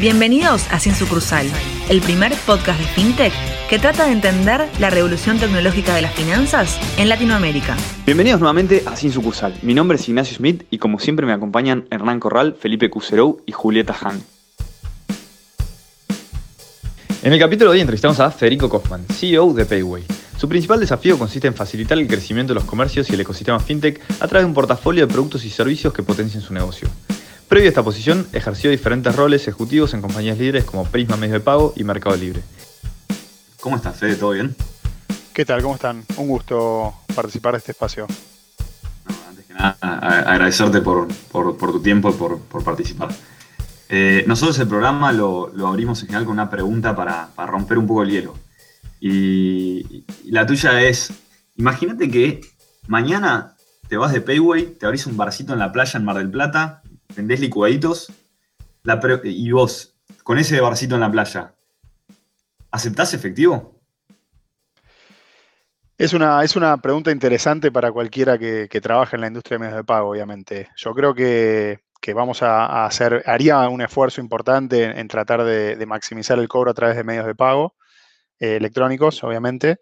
Bienvenidos a Sin Sucursal, el primer podcast de FinTech que trata de entender la revolución tecnológica de las finanzas en Latinoamérica. Bienvenidos nuevamente a Sin Sucursal. Mi nombre es Ignacio Smith y como siempre me acompañan Hernán Corral, Felipe Cuserou y Julieta Han. En el capítulo de hoy entrevistamos a Federico Kaufman, CEO de Payway. Su principal desafío consiste en facilitar el crecimiento de los comercios y el ecosistema fintech a través de un portafolio de productos y servicios que potencien su negocio. Previo a esta posición, ejerció diferentes roles ejecutivos en compañías líderes como Prisma Medios de Pago y Mercado Libre. ¿Cómo estás, Fede? ¿Todo bien? ¿Qué tal? ¿Cómo están? Un gusto participar de este espacio. antes que nada, agradecerte por, tu tiempo y por, participar. Eh, nosotros el programa lo, abrimos en general con una pregunta para, romper un poco el hielo. Y, y la tuya es, imagínate que mañana te vas de Payway, te abrís un barcito en la playa en Mar del Plata, vendés licuaditos y vos, con ese barcito en la playa, ¿aceptás efectivo? Es una, es una pregunta interesante para cualquiera que, trabaje en la industria de medios de pago, obviamente. Yo creo que, vamos a, hacer, haría un esfuerzo importante en, tratar de, maximizar el cobro a través de medios de pago eh, electrónicos, obviamente.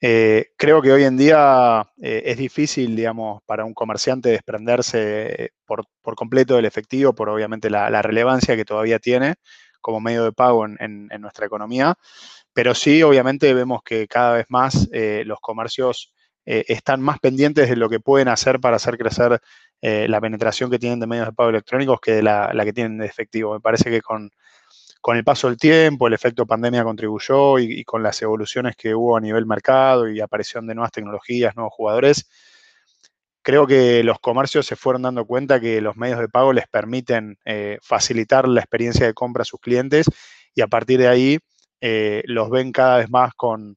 Eh, creo que hoy en día eh, es difícil, digamos, para un comerciante desprenderse por, completo del efectivo, por obviamente la, relevancia que todavía tiene como medio de pago en, nuestra economía. Pero sí, obviamente vemos que cada vez más eh, los comercios están más pendientes de lo que pueden hacer para hacer crecer la penetración que tienen de medios de pago electrónicos que de la, la que tienen de efectivo. Me parece que con con el paso del tiempo, el efecto pandemia contribuyó y, con las evoluciones que hubo a nivel mercado y aparición de nuevas tecnologías, nuevos jugadores, creo que los comercios se fueron dando cuenta que los medios de pago les permiten eh, facilitar la experiencia de compra a sus clientes y a partir de ahí eh, los ven cada vez más con,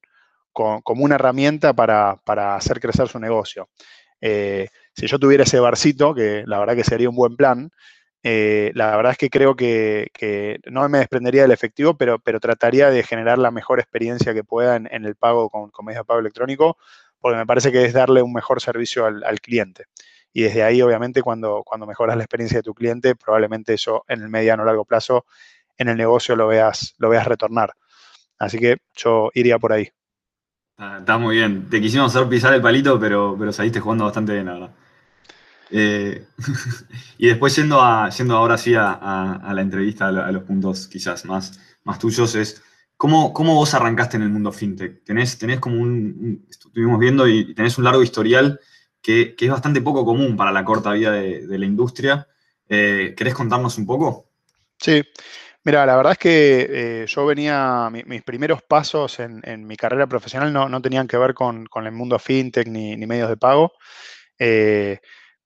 como una herramienta para, hacer crecer su negocio. Eh, si yo tuviera ese barcito, que la verdad que sería un buen plan, eh, la verdad es que creo que, no me desprendería del efectivo, pero, pero trataría de generar la mejor experiencia que pueda en, el pago con, con medios de pago electrónico, porque me parece que es darle un mejor servicio al, cliente. Y desde ahí, obviamente, cuando, cuando mejoras la experiencia de tu cliente, probablemente eso en el mediano o largo plazo en el negocio lo veas, lo veas retornar. Así que yo iría por ahí. Está, muy bien. Te quisimos hacer pisar el palito, pero, pero saliste jugando bastante bien, la verdad. Eh, y después yendo, a, yendo ahora sí a, la entrevista, a, los puntos quizás más, más tuyos, es ¿cómo, ¿cómo, vos arrancaste en el mundo fintech? Tenés, tenés como un, estuvimos viendo y tenés un largo historial que, es bastante poco común para la corta vida de, la industria. Eh, ¿Querés contarnos un poco? Sí, mira, la verdad es que eh, yo venía, mis primeros pasos en, mi carrera profesional no, tenían que ver con, el mundo fintech ni, medios de pago.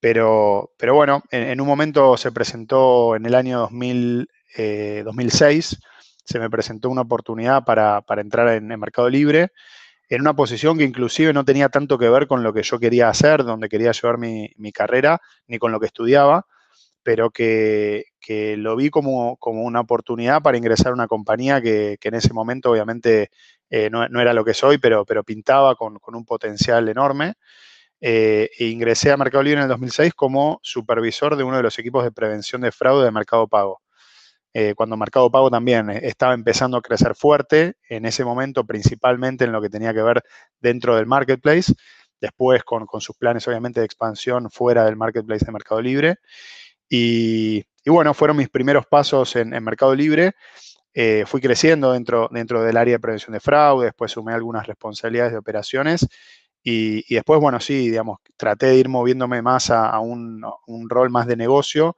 Pero, pero bueno, en, un momento se presentó en el año 2006, eh, se me presentó una oportunidad para, entrar en el Mercado Libre, en una posición que inclusive no tenía tanto que ver con lo que yo quería hacer, donde quería llevar mi, carrera, ni con lo que estudiaba, pero que, lo vi como, una oportunidad para ingresar a una compañía que, en ese momento obviamente eh, no, era lo que soy, pero, pero pintaba con, con un potencial enorme. Eh, e ingresé a Mercado Libre en el 2006 como supervisor de uno de los equipos de prevención de fraude de Mercado Pago. Eh, cuando Mercado Pago también eh, estaba empezando a crecer fuerte, en ese momento principalmente en lo que tenía que ver dentro del marketplace, después con, sus planes obviamente de expansión fuera del marketplace de Mercado Libre. Y, bueno, fueron mis primeros pasos en, Mercado Libre. fui creciendo dentro, dentro del área de prevención de fraude, después sumé algunas responsabilidades de operaciones y, después, bueno, sí, digamos, traté de ir moviéndome más a, un, rol más de negocio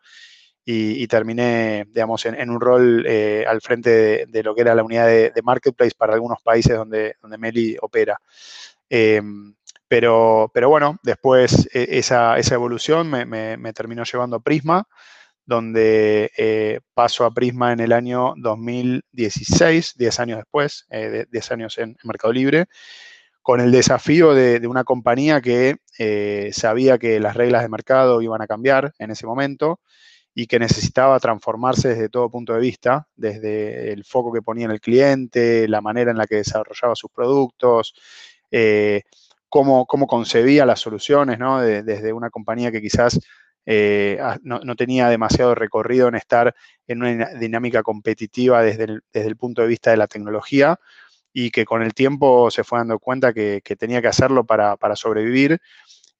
y, terminé, digamos, en, un rol eh, al frente de, lo que era la unidad de, marketplace para algunos países donde, donde Meli opera. Em, pero, pero bueno, después e, esa, evolución me, terminó llevando a Prisma, donde eh, paso a Prisma en el año 2016, 10 años después, 10 eh, años en Mercado Libre con el desafío de, una compañía que eh, sabía que las reglas de mercado iban a cambiar en ese momento y que necesitaba transformarse desde todo punto de vista, desde el foco que ponía en el cliente, la manera en la que desarrollaba sus productos, eh, cómo, concebía las soluciones, ¿no? desde una compañía que quizás eh, no, tenía demasiado recorrido en estar en una dinámica competitiva desde el, desde el, punto de vista de la tecnología y que con el tiempo se fue dando cuenta que, tenía que hacerlo para, sobrevivir.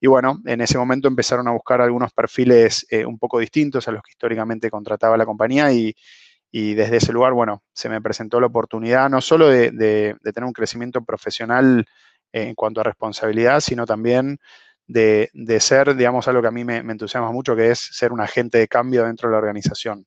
Y bueno, en ese momento empezaron a buscar algunos perfiles eh, un poco distintos a los que históricamente contrataba la compañía y, desde ese lugar, bueno, se me presentó la oportunidad no solo de, tener un crecimiento profesional en cuanto a responsabilidad, sino también de, ser, digamos, algo que a mí me, entusiasma mucho, que es ser un agente de cambio dentro de la organización.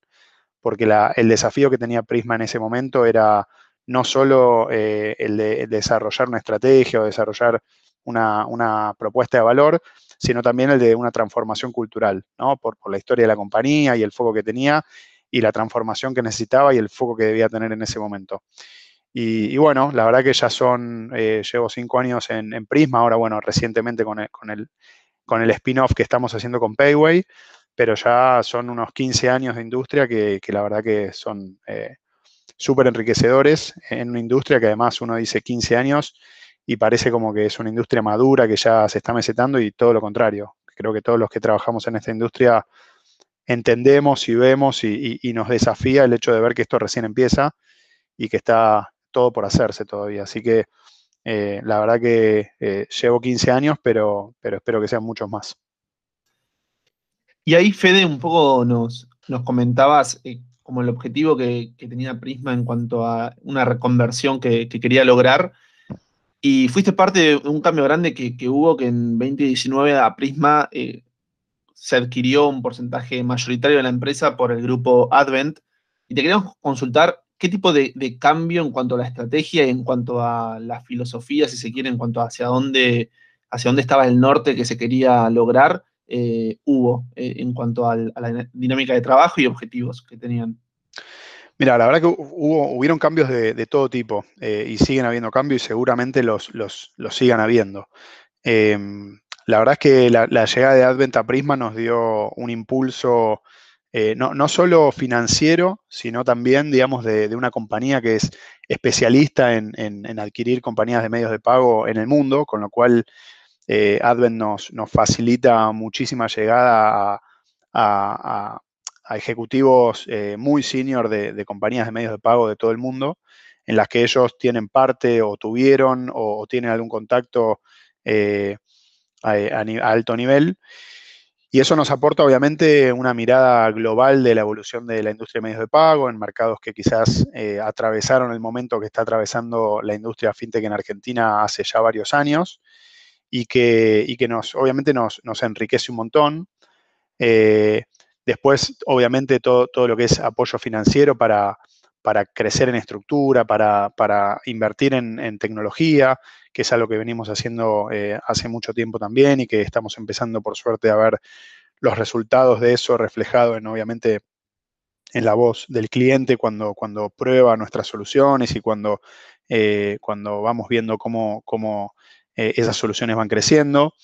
Porque el desafío que tenía Prisma en ese momento era no solo eh, el, de, desarrollar una estrategia o desarrollar una, propuesta de valor, sino también el de una transformación cultural, ¿no? Por, la historia de la compañía y el foco que tenía y la transformación que necesitaba y el foco que debía tener en ese momento. Y, bueno, la verdad que ya son, eh, llevo cinco años en, Prisma, ahora bueno, recientemente con el, con el, con el spin-off que estamos haciendo con Payway, pero ya son unos 15 años de industria que, la verdad que son eh, súper enriquecedores en una industria que además uno dice 15 años y parece como que es una industria madura que ya se está mesetando y todo lo contrario. Creo que todos los que trabajamos en esta industria entendemos y vemos y nos desafía el hecho de ver que esto recién empieza y que está todo por hacerse todavía. Así que eh, la verdad que eh, llevo 15 años, pero, pero espero que sean muchos más. Y ahí, Fede, un poco nos, nos comentabas eh, como el objetivo que, tenía Prisma en cuanto a una reconversión que, quería lograr. Y fuiste parte de un cambio grande que, hubo, que en 2019 a Prisma se adquirió un porcentaje mayoritario de la empresa por el grupo Advent. Y te queríamos consultar ¿Qué tipo de, cambio en cuanto a la estrategia y en cuanto a la filosofía, si se quiere, en cuanto a hacia dónde, hacia dónde estaba el norte que se quería lograr, eh, hubo eh, en cuanto a la dinámica de trabajo y objetivos que tenían? Mira, la verdad que hubo, hubieron cambios de, todo tipo eh, y siguen habiendo cambios y seguramente los, los, sigan habiendo. Em, la verdad es que la, llegada de Advent a Prisma nos dio un impulso eh, no, solo financiero, sino también, digamos, de, una compañía que es especialista en, adquirir compañías de medios de pago en el mundo, con lo cual eh, Advent nos, facilita muchísima llegada a, ejecutivos eh, muy senior de, compañías de medios de pago de todo el mundo, en las que ellos tienen parte o tuvieron o, tienen algún contacto a, alto nivel. Y eso nos aporta obviamente una mirada global de la evolución de la industria de medios de pago en mercados que quizás eh, atravesaron el momento que está atravesando la industria fintech en Argentina hace ya varios años y que, que nos, obviamente nos, enriquece un montón. Eh, después, obviamente, todo, todo, lo que es apoyo financiero para, para crecer en estructura, para, invertir en, tecnología, que es algo que venimos haciendo eh, hace mucho tiempo también y que estamos empezando, por suerte, a ver los resultados de eso reflejado en, obviamente, en la voz del cliente cuando, cuando prueba nuestras soluciones y cuando, eh, cuando vamos viendo cómo, cómo eh, esas soluciones van creciendo.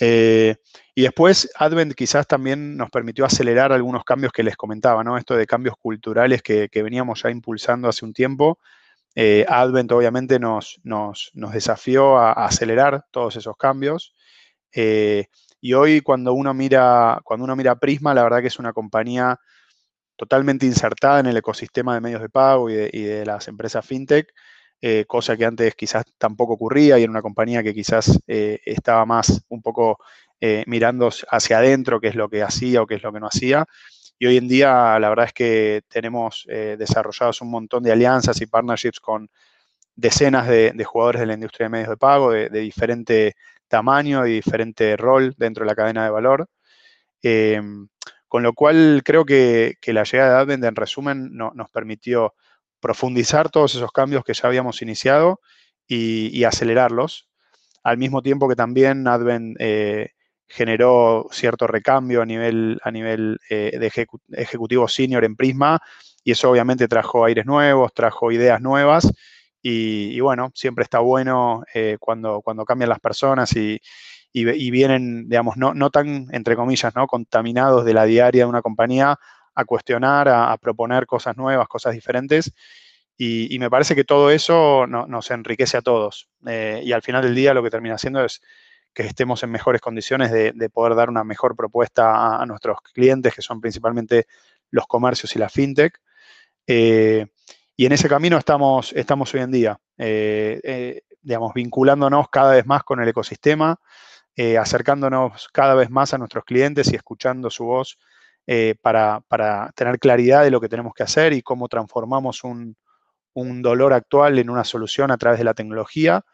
Eh, y después Advent quizás también nos permitió acelerar algunos cambios que les comentaba, ¿no? Esto de cambios culturales que, veníamos ya impulsando hace un tiempo. Eh, Advent obviamente nos, nos, desafió a, acelerar todos esos cambios. Y hoy cuando uno, mira, cuando uno mira Prisma, la verdad que es una compañía totalmente insertada en el ecosistema de medios de pago y de las empresas fintech. Eh, cosa que antes quizás tampoco ocurría y en una compañía que quizás eh, estaba más un poco eh, mirando hacia adentro qué es lo que hacía o qué es lo que no hacía. Y hoy en día la verdad es que tenemos desarrollados un montón de alianzas y partnerships con decenas de, jugadores de la industria de medios de pago de, diferente tamaño y diferente rol dentro de la cadena de valor. Em, con lo cual creo que, la llegada de Advent en resumen nos permitió profundizar todos esos cambios que ya habíamos iniciado y, acelerarlos, al mismo tiempo que también Advent eh, generó cierto recambio a nivel, a nivel eh, de ejecutivo senior en Prisma, y eso obviamente trajo aires nuevos, trajo ideas nuevas, y, bueno, siempre está bueno eh, cuando, cuando cambian las personas y, vienen, digamos, no, no tan, entre comillas, ¿no? contaminados de la diaria de una compañía a cuestionar, a, proponer cosas nuevas, cosas diferentes. Y, me parece que todo eso nos enriquece a todos. Eh, y al final del día lo que termina haciendo es estemos en mejores condiciones de, poder dar una mejor propuesta a, nuestros clientes, que son principalmente los comercios y la fintech. Eh, y en ese camino estamos, estamos hoy en día, eh, digamos, vinculándonos cada vez más con el ecosistema, acercándonos cada vez más a nuestros clientes y escuchando su voz para, tener claridad de lo que tenemos que hacer y cómo transformamos un, un dolor actual en una solución a través de la tecnología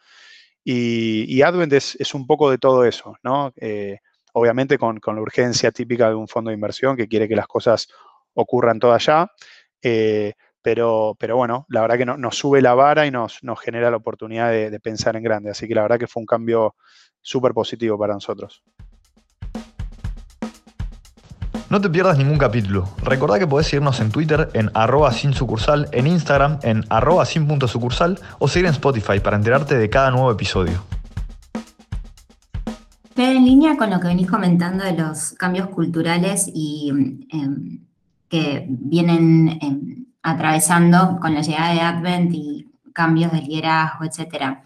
y, Advent es, un poco de todo eso, ¿no? Eh, obviamente con, la urgencia típica de un fondo de inversión que quiere que las cosas ocurran todas ya, eh, pero, pero bueno, la verdad que nos sube la vara y nos, nos genera la oportunidad de, de pensar en grande. Así que la verdad que fue un cambio súper positivo para nosotros. No te pierdas ningún capítulo. Recordá que podés seguirnos en Twitter en arroba sin sucursal, en Instagram en arroba sin punto sucursal o seguir en Spotify para enterarte de cada nuevo episodio. En línea con lo que venís comentando de los cambios culturales y em, que vienen em, atravesando con la llegada de Advent y cambios de liderazgo, etcétera.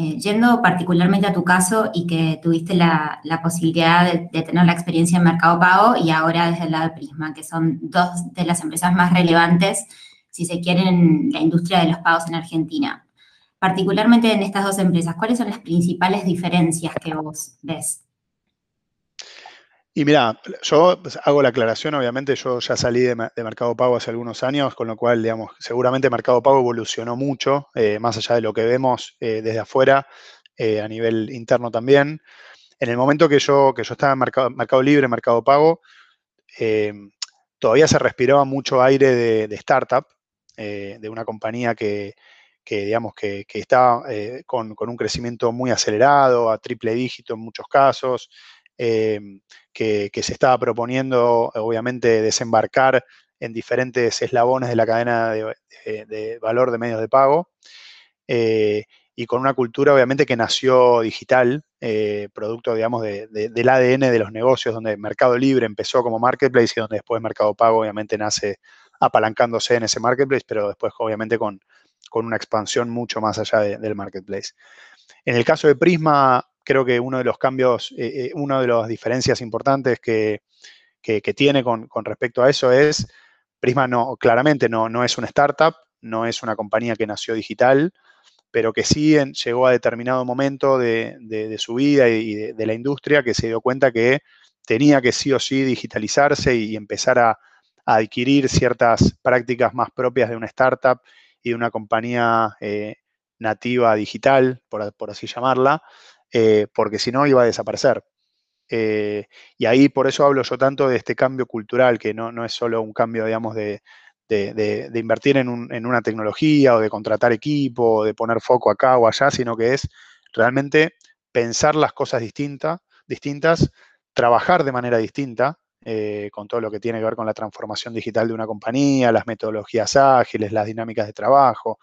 Eh, yendo particularmente a tu caso y que tuviste la, posibilidad de, tener la experiencia en Mercado Pago y ahora desde el lado de Prisma, que son dos de las empresas más relevantes, si se quieren, en la industria de los pagos en Argentina. Particularmente en estas dos empresas, ¿cuáles son las principales diferencias que vos ves? Y mira, yo hago la aclaración, obviamente yo ya salí de, Mercado Pago hace algunos años, con lo cual, digamos, seguramente Mercado Pago evolucionó mucho, eh, más allá de lo que vemos eh, desde afuera, eh, a nivel interno también. En el momento que yo, que yo estaba en Mercado, Libre, Mercado Pago, todavía se respiraba mucho aire de, startup, de una compañía que, digamos, que, que está con un crecimiento muy acelerado, a triple dígito en muchos casos, Em, que, se estaba proponiendo, obviamente, desembarcar en diferentes eslabones de la cadena de, valor de medios de pago eh, y con una cultura, obviamente, que nació digital, eh, producto, digamos, del ADN de los negocios, donde Mercado Libre empezó como marketplace y donde después Mercado Pago, obviamente, nace apalancándose en ese marketplace, pero después, obviamente, con, con una expansión mucho más allá del marketplace. En el caso de Prisma, creo que uno de los cambios, eh, eh, una de las diferencias importantes que, tiene con, respecto a eso es, Prisma no, claramente no, no es una startup, no es una compañía que nació digital, pero que sí llegó a determinado momento de, su vida y de, la industria que se dio cuenta que tenía que sí o sí digitalizarse y, empezar a, adquirir ciertas prácticas más propias de una startup y de una compañía eh, nativa digital, por, así llamarla, eh, porque si no iba a desaparecer. Eh, y ahí por eso hablo yo tanto de este cambio cultural, que no, es solo un cambio, digamos, de, invertir en, una tecnología o de contratar equipo, o de poner foco acá o allá, sino que es realmente pensar las cosas distintas, distintas trabajar de manera distinta, eh, con todo lo que tiene que ver con la transformación digital de una compañía, las metodologías ágiles, las dinámicas de trabajo,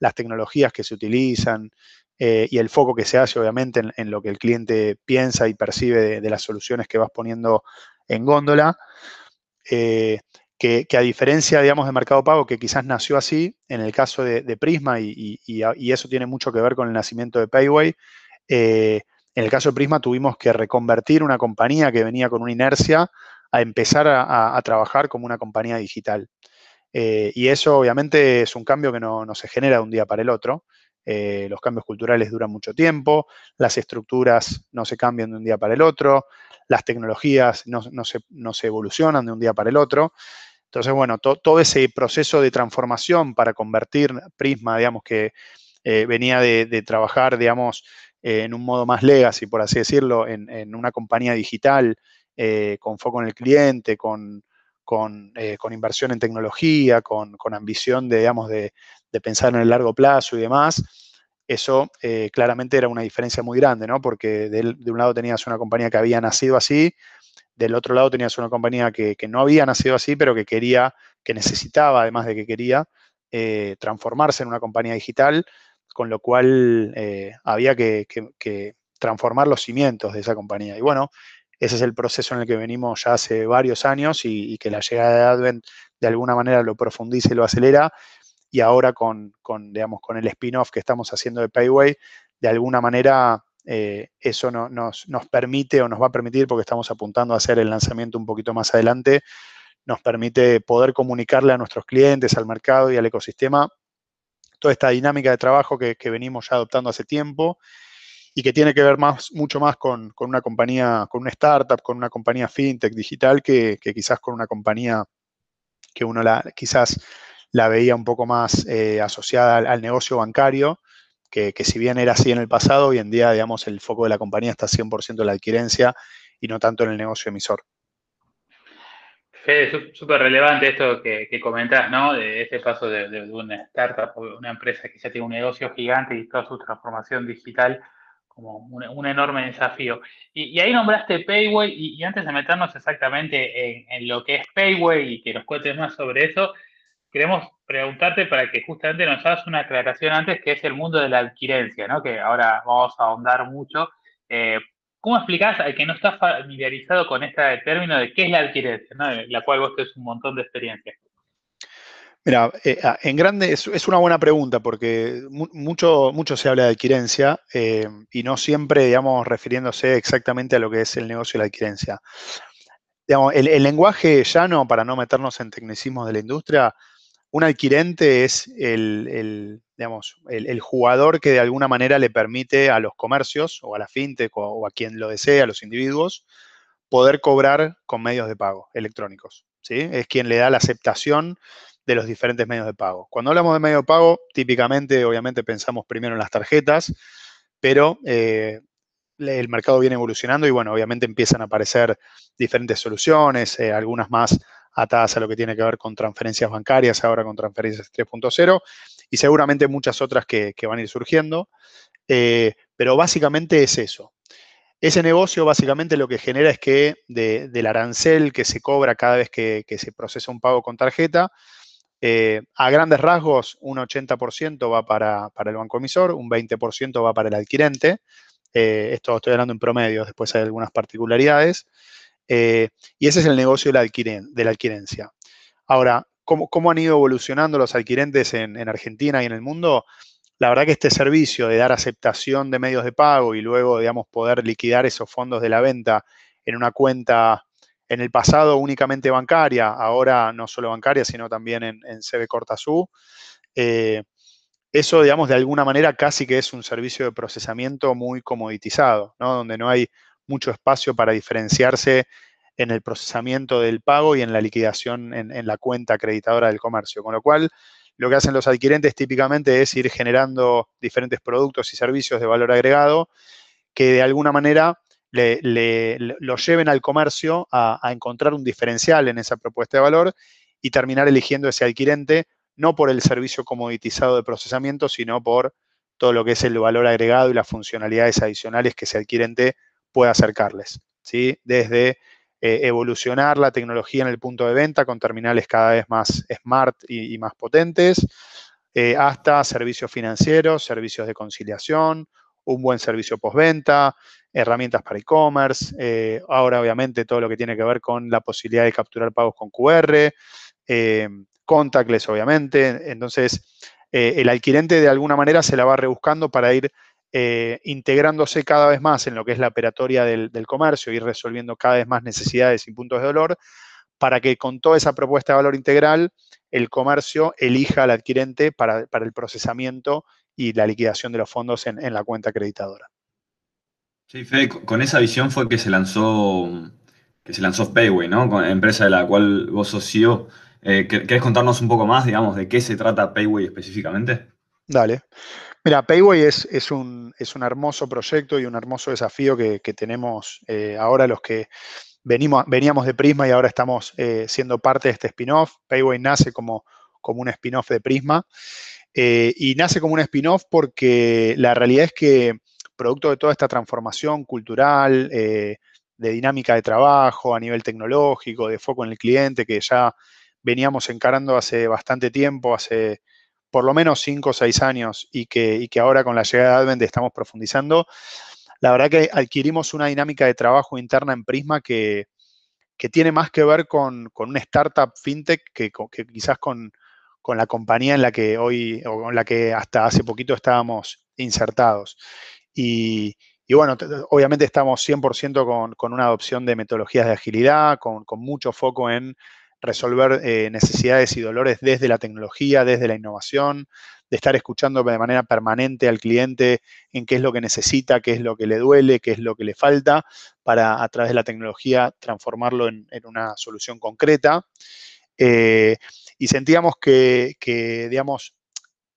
las tecnologías que se utilizan, eh, y el foco que se hace obviamente en, lo que el cliente piensa y percibe de, las soluciones que vas poniendo en góndola, eh, que, a diferencia, digamos, de Mercado Pago, que quizás nació así, en el caso de, Prisma, y, eso tiene mucho que ver con el nacimiento de Payway, eh, en el caso de Prisma tuvimos que reconvertir una compañía que venía con una inercia a empezar a, trabajar como una compañía digital. Y eso obviamente es un cambio que no, se genera de un día para el otro. Eh, los cambios culturales duran mucho tiempo, las estructuras no se cambian de un día para el otro, las tecnologías no, se, evolucionan de un día para el otro. Entonces, bueno, todo ese proceso de transformación para convertir Prisma, digamos, que eh, venía de, trabajar, digamos, eh, en un modo más legacy, por así decirlo, en, una compañía digital, con foco en el cliente, con, inversión en tecnología, con, ambición de, digamos, de, pensar en el largo plazo y demás, eso eh, claramente era una diferencia muy grande, ¿no? Porque de, un lado tenías una compañía que había nacido así, del otro lado tenías una compañía que, no había nacido así, pero que quería, que necesitaba, además de que quería, eh, transformarse en una compañía digital, con lo cual eh, había que, transformar los cimientos de esa compañía. Y bueno, ese es el proceso en el que venimos ya hace varios años y, que la llegada de Advent de alguna manera lo profundiza y lo acelera. Y ahora con, digamos, con el spin-off que estamos haciendo de Payway, de alguna manera eh, eso nos, permite o nos va a permitir, porque estamos apuntando a hacer el lanzamiento un poquito más adelante, nos permite poder comunicarle a nuestros clientes, al mercado y al ecosistema toda esta dinámica de trabajo que, venimos ya adoptando hace tiempo y que tiene que ver más, mucho más con, una compañía, con una startup, con una compañía fintech digital que, quizás con una compañía que uno la, quizás la veía un poco más eh, asociada al, negocio bancario, que, si bien era así en el pasado, hoy en día, digamos, el foco de la compañía está 100% en la adquirencia y no tanto en el negocio emisor. Fede, súper relevante esto que, que, comentás, ¿no? De este paso de, una startup una empresa que ya tiene un negocio gigante y toda su transformación digital como un, enorme desafío. Y, ahí nombraste Payway y, antes de meternos exactamente en, lo que es Payway y que nos cuentes más sobre eso, queremos preguntarte para que justamente nos hagas una aclaración antes, que es el mundo de la adquirencia, ¿no? Que ahora vamos a ahondar mucho. Eh, ¿Cómo explicás al que no está familiarizado con este término de qué es la adquirencia, la cual vos tenés un montón de experiencia? Mira, eh, ah, en grande es, una buena pregunta porque mucho, mucho se habla de adquirencia eh, y no siempre, digamos, refiriéndose exactamente a lo que es el negocio de la adquirencia. Digamos, el, lenguaje llano, para no meternos en tecnicismos de la industria, un adquirente es el, digamos, el, jugador que de alguna manera le permite a los comercios o a la fintech o, a quien lo desee, a los individuos, poder cobrar con medios de pago electrónicos. ¿sí? Es quien le da la aceptación de los diferentes medios de pago. Cuando hablamos de medio de pago, típicamente, obviamente, pensamos primero en las tarjetas, pero eh, el mercado viene evolucionando y, bueno, obviamente empiezan a aparecer diferentes soluciones, eh, algunas más atadas a lo que tiene que ver con transferencias bancarias, ahora con transferencias 3.0, y seguramente muchas otras que, van a ir surgiendo. Eh, pero básicamente es eso. Ese negocio básicamente lo que genera es que del arancel que se cobra cada vez que, se procesa un pago con tarjeta, eh, a grandes rasgos, un 80% va para, el banco emisor, un 20% va para el adquirente. Eh, esto estoy hablando en promedio, después hay algunas particularidades. Eh, y ese es el negocio de la, adquirencia. Ahora, ¿cómo, han ido evolucionando los adquirentes en, Argentina y en el mundo? La verdad que este servicio de dar aceptación de medios de pago y luego, digamos, poder liquidar esos fondos de la venta en una cuenta en el pasado únicamente bancaria, ahora no solo bancaria, sino también en, en CB Cortazú. Eh, eso, digamos, de alguna manera casi que es un servicio de procesamiento muy comoditizado, ¿no? Donde no hay mucho espacio para diferenciarse en el procesamiento del pago y en la liquidación en, la cuenta acreditadora del comercio. Con lo cual, lo que hacen los adquirentes típicamente es ir generando diferentes productos y servicios de valor agregado que de alguna manera le, lo lleven al comercio a, encontrar un diferencial en esa propuesta de valor y terminar eligiendo ese adquirente no por el servicio comoditizado de procesamiento, sino por todo lo que es el valor agregado y las funcionalidades adicionales que ese adquirente puede acercarles, ¿sí? Desde eh, evolucionar la tecnología en el punto de venta con terminales cada vez más smart y, más potentes, eh, hasta servicios financieros, servicios de conciliación, un buen servicio postventa, herramientas para e-commerce, eh, ahora obviamente todo lo que tiene que ver con la posibilidad de capturar pagos con QR, contactless obviamente, entonces el adquirente de alguna manera se la va rebuscando para ir eh, integrándose cada vez más en lo que es la operatoria del, comercio y resolviendo cada vez más necesidades y puntos de dolor, para que con toda esa propuesta de valor integral, el comercio elija al adquirente para, el procesamiento y la liquidación de los fondos en, la cuenta acreditadora. Sí, Fede, con esa visión fue que se lanzó, que se lanzó Payway, ¿no? empresa de la cual vos sos CEO. Eh, ¿Querés contarnos un poco más, digamos, de qué se trata Payway específicamente? Dale. Mira, Payway es, es, un, es, un, hermoso proyecto y un hermoso desafío que, tenemos eh, ahora los que venimos, veníamos de Prisma y ahora estamos eh, siendo parte de este spin-off. Payway nace como, como un spin-off de Prisma y nace como un spin-off porque la realidad es que producto de toda esta transformación cultural, de dinámica de trabajo a nivel tecnológico, de foco en el cliente que ya veníamos encarando hace bastante tiempo, hace por lo menos cinco o seis años y que, ahora con la llegada de Advent estamos profundizando, la verdad que adquirimos una dinámica de trabajo interna en Prisma que, tiene más que ver con, con una startup fintech que, quizás con, la compañía en la que hoy, o en la que hasta hace poquito estábamos insertados. Y, bueno, obviamente estamos 100% con, con, una adopción de metodologías de agilidad, con, con mucho foco en resolver eh, necesidades y dolores desde la tecnología, desde la innovación, de estar escuchando de manera permanente al cliente en qué es lo que necesita, qué es lo que le duele, qué es lo que le falta, para a través de la tecnología transformarlo en, una solución concreta. Eh, y sentíamos que, digamos,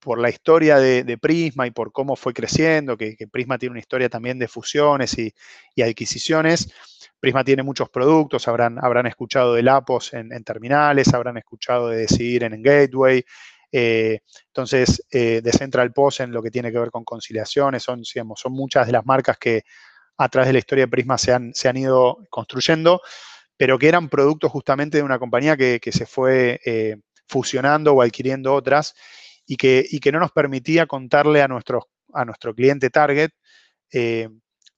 por la historia de, Prisma y por cómo fue creciendo, que, Prisma tiene una historia también de fusiones y, adquisiciones. Prisma tiene muchos productos, habrán, habrán escuchado de Lapos en, terminales, habrán escuchado de Decidir en Gateway, eh, entonces, eh, de Central Post en lo que tiene que ver con conciliaciones, son, son muchas de las marcas que a través de la historia de Prisma se han, se han ido construyendo, pero que eran productos justamente de una compañía que, se fue eh, fusionando o adquiriendo otras y que, que, no nos permitía contarle a nuestro, a nuestro cliente target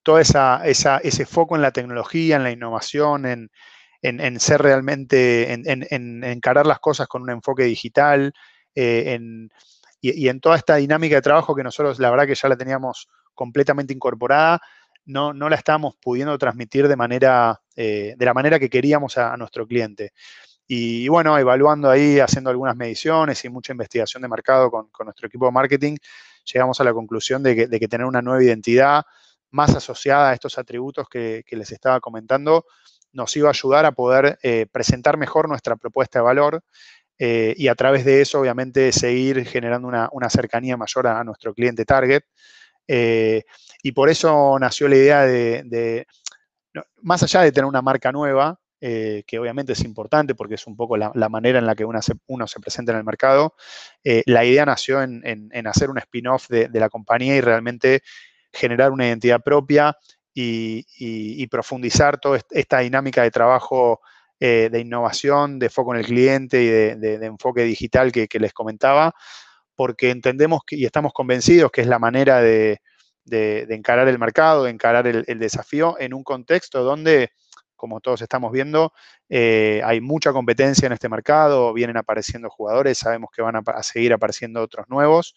todo esa, ese foco en la tecnología, en la innovación, en, en, ser realmente, en, encarar las cosas con un enfoque digital, eh, y, en toda esta dinámica de trabajo que nosotros la verdad que ya la teníamos completamente incorporada, no, no la estábamos pudiendo transmitir de, manera, eh, de la manera que queríamos a, nuestro cliente. Y, bueno, evaluando ahí, haciendo algunas mediciones y mucha investigación de mercado con, nuestro equipo de marketing, llegamos a la conclusión de que, tener una nueva identidad más asociada a estos atributos que, les estaba comentando nos iba a ayudar a poder eh, presentar mejor nuestra propuesta de valor eh, y a través de eso, obviamente, seguir generando una, cercanía mayor a, nuestro cliente target. Eh, y por eso nació la idea de, más allá de tener una marca nueva, eh, que obviamente es importante porque es un poco la, manera en la que uno se, uno se, presenta en el mercado, la idea nació en, hacer un spin-off de, la compañía y realmente generar una identidad propia y profundizar toda esta dinámica de trabajo eh, de innovación, de foco en el cliente y de, enfoque digital que, les comentaba, porque entendemos y estamos convencidos que es la manera de, encarar el mercado, de encarar el, desafío en un contexto donde, como todos estamos viendo, eh, hay mucha competencia en este mercado, vienen apareciendo jugadores, sabemos que van a, seguir apareciendo otros nuevos.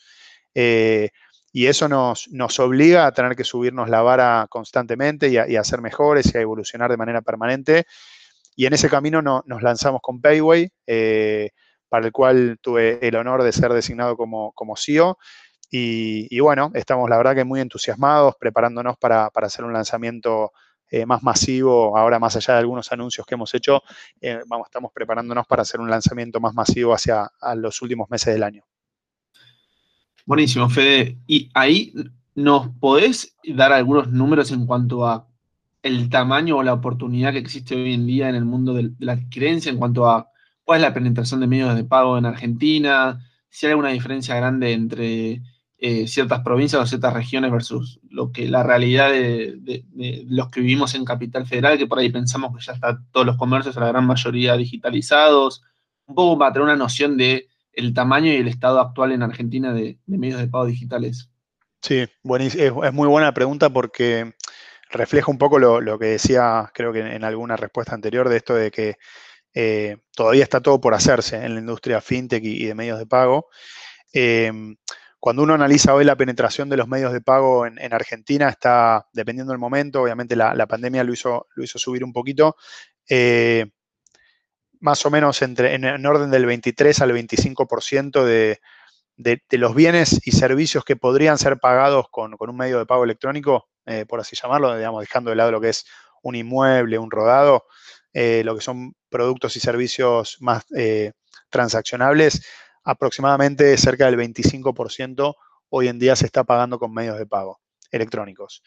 Eh, y eso nos, obliga a tener que subirnos la vara constantemente y a, y ser mejores y a evolucionar de manera permanente. Y en ese camino nos lanzamos con Payway, eh, para el cual tuve el honor de ser designado como, como CEO. Y, bueno, estamos la verdad que muy entusiasmados, preparándonos para, hacer un lanzamiento eh, más masivo, ahora más allá de algunos anuncios que hemos hecho, eh, vamos, estamos preparándonos para hacer un lanzamiento más masivo hacia los últimos meses del año. Buenísimo, Fede. Y ahí nos podés dar algunos números en cuanto a el tamaño o la oportunidad que existe hoy en día en el mundo de, la adquirencia en cuanto a cuál es la penetración de medios de pago en Argentina, si hay alguna diferencia grande entre eh, ciertas provincias o ciertas regiones versus lo que la realidad de, los que vivimos en Capital Federal, que por ahí pensamos que ya están todos los comercios, la gran mayoría digitalizados, un poco para tener una noción de el tamaño y el estado actual en Argentina de, medios de pago digitales. Sí, es muy buena pregunta porque refleja un poco lo, que decía, creo que en alguna respuesta anterior, de esto de que eh, todavía está todo por hacerse en la industria fintech y, de medios de pago. Em, cuando uno analiza hoy la penetración de los medios de pago en, Argentina, está, dependiendo del momento, obviamente la, pandemia lo hizo, lo hizo subir un poquito, eh, más o menos entre, en, orden del 23 al 25% de, de, los bienes y servicios que podrían ser pagados con, con un medio de pago electrónico eh, por así llamarlo, digamos, dejando de lado lo que es un inmueble, un rodado, eh, lo que son productos y servicios más transaccionables, aproximadamente cerca del 25% hoy en día se está pagando con medios de pago electrónicos.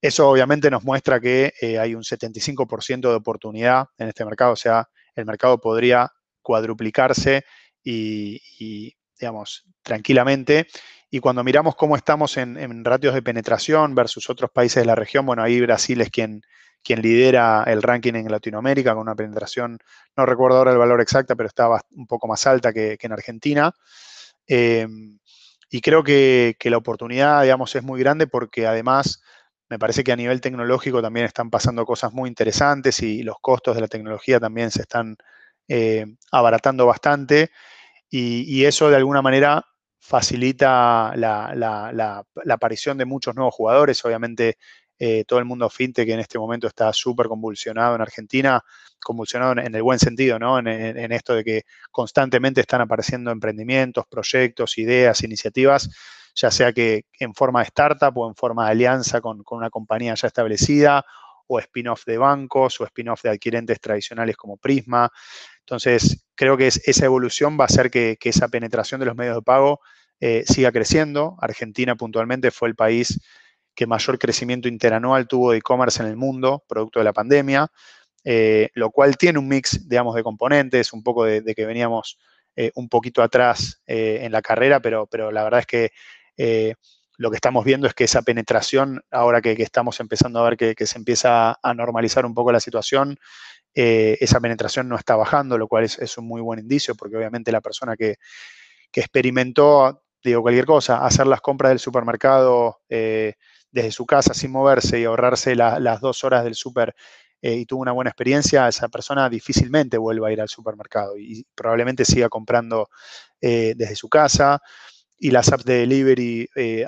Eso obviamente nos muestra que hay un 75% de oportunidad en este mercado, o sea, el mercado podría cuadruplicarse y digamos, tranquilamente y cuando miramos cómo estamos en, ratios de penetración versus otros países de la región, bueno, ahí Brasil es quien, quien lidera el ranking en Latinoamérica con una penetración, no recuerdo ahora el valor exacto, pero estaba un poco más alta que, en Argentina. Em, y creo que, la oportunidad, digamos, es muy grande porque además me parece que a nivel tecnológico también están pasando cosas muy interesantes y los costos de la tecnología también se están eh, abaratando bastante. y, eso de alguna manera facilita la, aparición de muchos nuevos jugadores. Obviamente, eh, todo el mundo fintech que en este momento está súper convulsionado en Argentina, convulsionado en, el buen sentido, ¿no? En, esto de que constantemente están apareciendo emprendimientos, proyectos, ideas, iniciativas, ya sea que en forma de startup o en forma de alianza con, una compañía ya establecida, o spin-off de bancos, o spin-off de adquirentes tradicionales como Prisma. Entonces, creo que esa evolución va a hacer que, esa penetración de los medios de pago eh, siga creciendo. Argentina puntualmente fue el país que mayor crecimiento interanual tuvo de e-commerce en el mundo, producto de la pandemia, eh, lo cual tiene un mix, digamos, de componentes, un poco de, que veníamos eh, un poquito atrás eh, en la carrera, pero, pero la verdad es que lo que estamos viendo es que esa penetración, ahora que, estamos empezando a ver que, se empieza a normalizar un poco la situación, esa penetración no está bajando, lo cual es, un muy buen indicio, porque obviamente la persona que, que experimentó, digo cualquier cosa, hacer las compras del supermercado desde su casa sin moverse y ahorrarse las dos horas del súper eh, y tuvo una buena experiencia, esa persona difícilmente vuelva a ir al supermercado y probablemente siga comprando eh, desde su casa. Y las apps de delivery eh,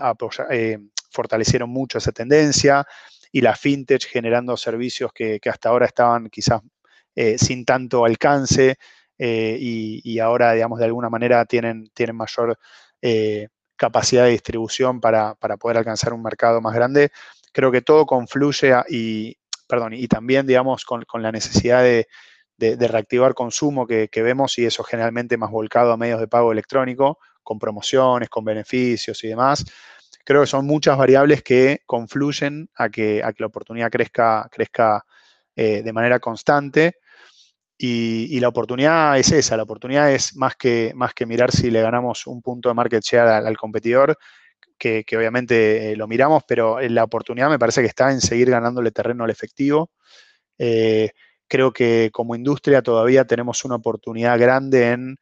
fortalecieron mucho esa tendencia y la fintech generando servicios que, hasta ahora estaban quizás sin tanto alcance y, ahora, digamos, de alguna manera tienen, tienen mayor capacidad de distribución para, poder alcanzar un mercado más grande. Creo que todo confluye y, perdón, y también, digamos, con, la necesidad de, reactivar consumo que, vemos y eso generalmente más volcado a medios de pago electrónico, con promociones, con beneficios y demás. Creo que son muchas variables que confluyen a que, a que la oportunidad crezca, crezca eh, de manera constante y, la oportunidad es esa, la oportunidad es más que, más que mirar si le ganamos un punto de market share al, competidor, que, obviamente eh, lo miramos, pero la oportunidad me parece que está en seguir ganándole terreno al efectivo. Eh, creo que como industria todavía tenemos una oportunidad grande en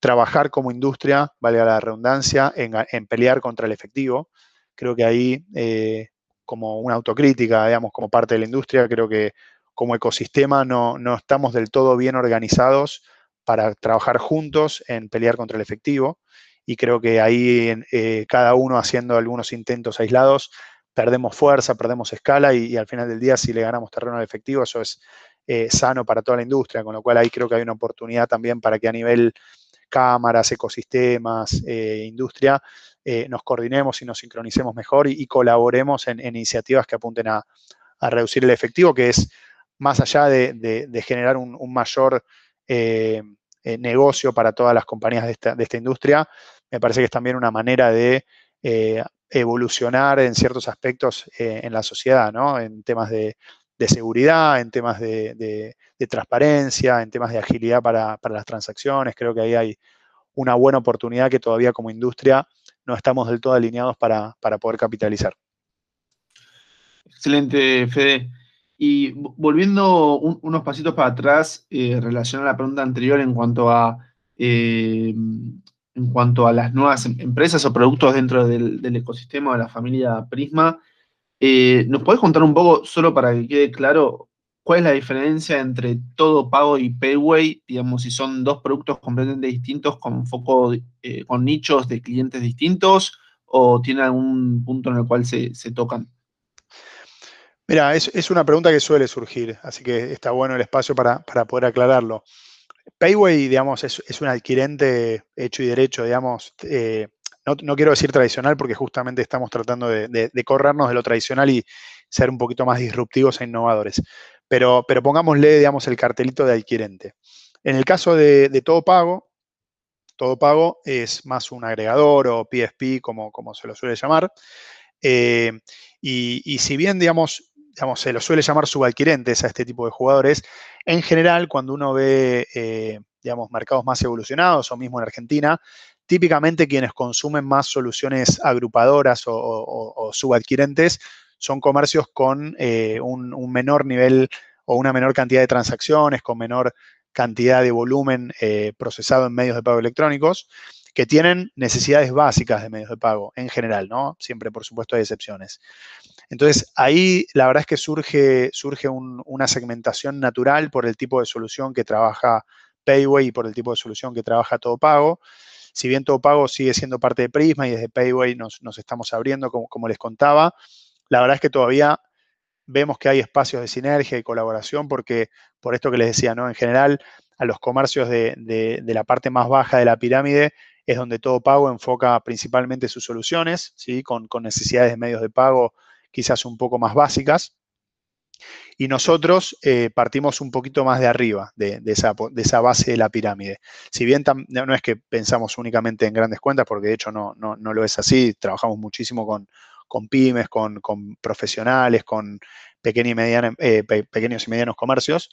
trabajar como industria, valga la redundancia, en, pelear contra el efectivo. Creo que ahí, eh, como una autocrítica, digamos, como parte de la industria, creo que como ecosistema no, estamos del todo bien organizados para trabajar juntos en pelear contra el efectivo. Y creo que ahí eh, cada uno haciendo algunos intentos aislados, perdemos fuerza, perdemos escala y, al final del día si le ganamos terreno al efectivo, eso es eh, sano para toda la industria, con lo cual ahí creo que hay una oportunidad también para que a nivel cámaras, ecosistemas, eh, industria, nos coordinemos y nos sincronicemos mejor y, colaboremos en, iniciativas que apunten a, a, reducir el efectivo, que es más allá de, generar un, mayor eh, eh, negocio para todas las compañías de esta, industria, me parece que es también una manera de eh, evolucionar en ciertos aspectos en la sociedad, ¿no? En temas de, seguridad, en temas de, transparencia, en temas de agilidad para, las transacciones. Creo que ahí hay una buena oportunidad que todavía como industria no estamos del todo alineados para, para poder capitalizar. Excelente, Fede. Y volviendo unos pasitos para atrás, eh, relación a la pregunta anterior en cuanto a, eh, en cuanto a las nuevas em, empresas o productos dentro del, ecosistema de la familia Prisma, eh, ¿nos podés contar un poco, solo para que quede claro, cuál es la diferencia entre todo pago y Payway? Digamos, si son dos productos completamente distintos con foco, con nichos de clientes distintos o tiene algún punto en el cual se tocan. Mira, es, una pregunta que suele surgir, así que está bueno el espacio para, poder aclararlo. Payway, digamos, es, un adquirente hecho y derecho, digamos, eh, no, quiero decir tradicional porque justamente estamos tratando de, corrernos de lo tradicional y ser un poquito más disruptivos e innovadores. Pero, pero pongámosle, digamos, el cartelito de adquirente. En el caso de, todo pago, todo pago es más un agregador o PSP, como, como se lo suele llamar. Eh, y, y, si bien, digamos, se lo suele llamar subadquirentes a este tipo de jugadores. En general, cuando uno ve, eh, digamos, mercados más evolucionados o mismo en Argentina, típicamente quienes consumen más soluciones agrupadoras o, subadquirentes son comercios con eh, un, menor nivel o una menor cantidad de transacciones, con menor cantidad de volumen eh, procesado en medios de pago electrónicos, que tienen necesidades básicas de medios de pago en general, ¿no? Siempre, por supuesto, hay excepciones. Entonces, ahí la verdad es que surge, surge una segmentación natural por el tipo de solución que trabaja Payway y por el tipo de solución que trabaja Todo Pago. Si bien Todo Pago sigue siendo parte de Prisma y desde Payway nos, estamos abriendo, como, como les contaba, la verdad es que todavía vemos que hay espacios de sinergia y colaboración porque, por esto que les decía, ¿no? En general, a los comercios de, la parte más baja de la pirámide es donde todo pago enfoca principalmente sus soluciones, ¿sí? con, necesidades de medios de pago quizás un poco más básicas. Y nosotros eh, partimos un poquito más de arriba de, esa, base de la pirámide. Si bien no es que pensamos únicamente en grandes cuentas, porque de hecho no, no, lo es así, trabajamos muchísimo con, con pymes, con, profesionales, con pequeños y, eh, pequeños y medianos comercios.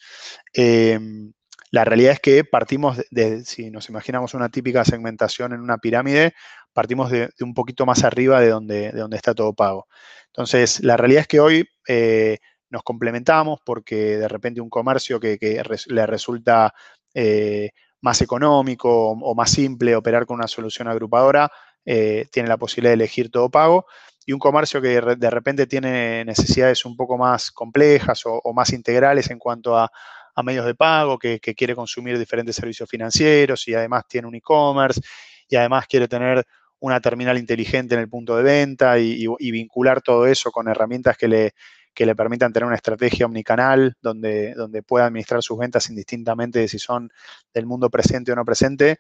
Em, la realidad es que partimos de, si nos imaginamos una típica segmentación en una pirámide, partimos de, un poquito más arriba de donde, de donde, está todo pago. Entonces, la realidad es que hoy eh, nos complementamos porque de repente un comercio que, le resulta eh, más económico o, más simple operar con una solución agrupadora, eh, tiene la posibilidad de elegir todo pago. Y un comercio que de repente tiene necesidades un poco más complejas o más integrales en cuanto a, a medios de pago, que, quiere consumir diferentes servicios financieros y además tiene un e-commerce y además quiere tener una terminal inteligente en el punto de venta y, vincular todo eso con herramientas que le, le permitan tener una estrategia omnicanal donde, donde pueda administrar sus ventas indistintamente de si son del mundo presente o no presente,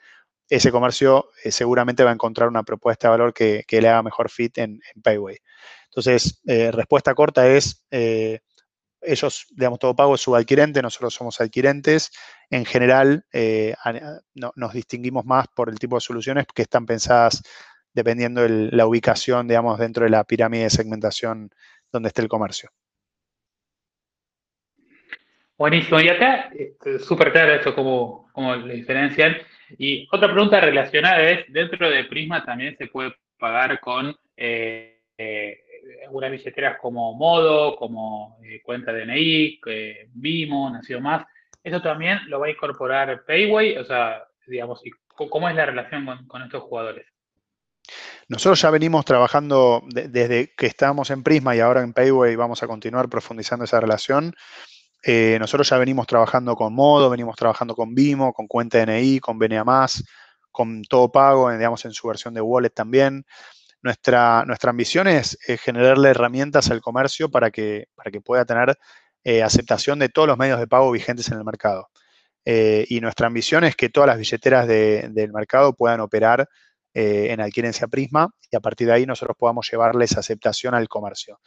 ese comercio eh, seguramente va a encontrar una propuesta de valor que, le haga mejor fit en, Payway. Entonces, eh, respuesta corta es, eh, ellos, digamos, todo pago es subadquirente, nosotros somos adquirentes. En general, eh, nos distinguimos más por el tipo de soluciones que están pensadas dependiendo de la ubicación, digamos, dentro de la pirámide de segmentación donde esté el comercio. Buenísimo. Y acá, este, súper claro eso, como, como lo diferencian. Y otra pregunta relacionada es, dentro de Prisma también se puede pagar con eh, eh, algunas billeteras como Modo, como eh, cuenta DNI, que Vimo, Nació Más, ¿eso también lo va a incorporar Payway? O sea, digamos, ¿cómo es la relación con, estos jugadores? Nosotros ya venimos trabajando desde que estábamos en Prisma y ahora en Payway vamos a continuar profundizando esa relación. Eh, nosotros ya venimos trabajando con Modo, venimos trabajando con Vimo, con cuenta DNI, con BNA+, con Todo Pago, digamos, en su versión de wallet también. Nuestra, nuestra ambición es, generarle herramientas al comercio para que, para que pueda tener eh, aceptación de todos los medios de pago vigentes en el mercado. Eh, y nuestra ambición es que todas las billeteras del mercado puedan operar eh, en adquirencia Prisma y a partir de ahí nosotros podamos llevarles aceptación al comercio.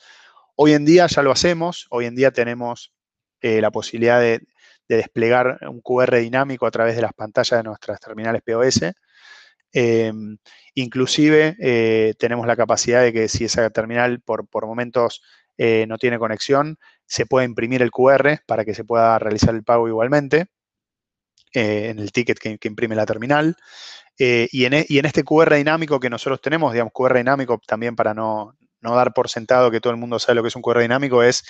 Hoy en día ya lo hacemos, hoy en día tenemos la posibilidad de, desplegar un QR dinámico a través de las pantallas de nuestras terminales POS Em, inclusive eh, tenemos la capacidad de que si esa terminal por, momentos eh, no tiene conexión, se puede imprimir el QR para que se pueda realizar el pago igualmente eh, en el ticket que, imprime la terminal. Y en, e, y, en, este QR dinámico que nosotros tenemos, digamos, QR dinámico también para no, no, dar por sentado que todo el mundo sabe lo que es un QR dinámico, es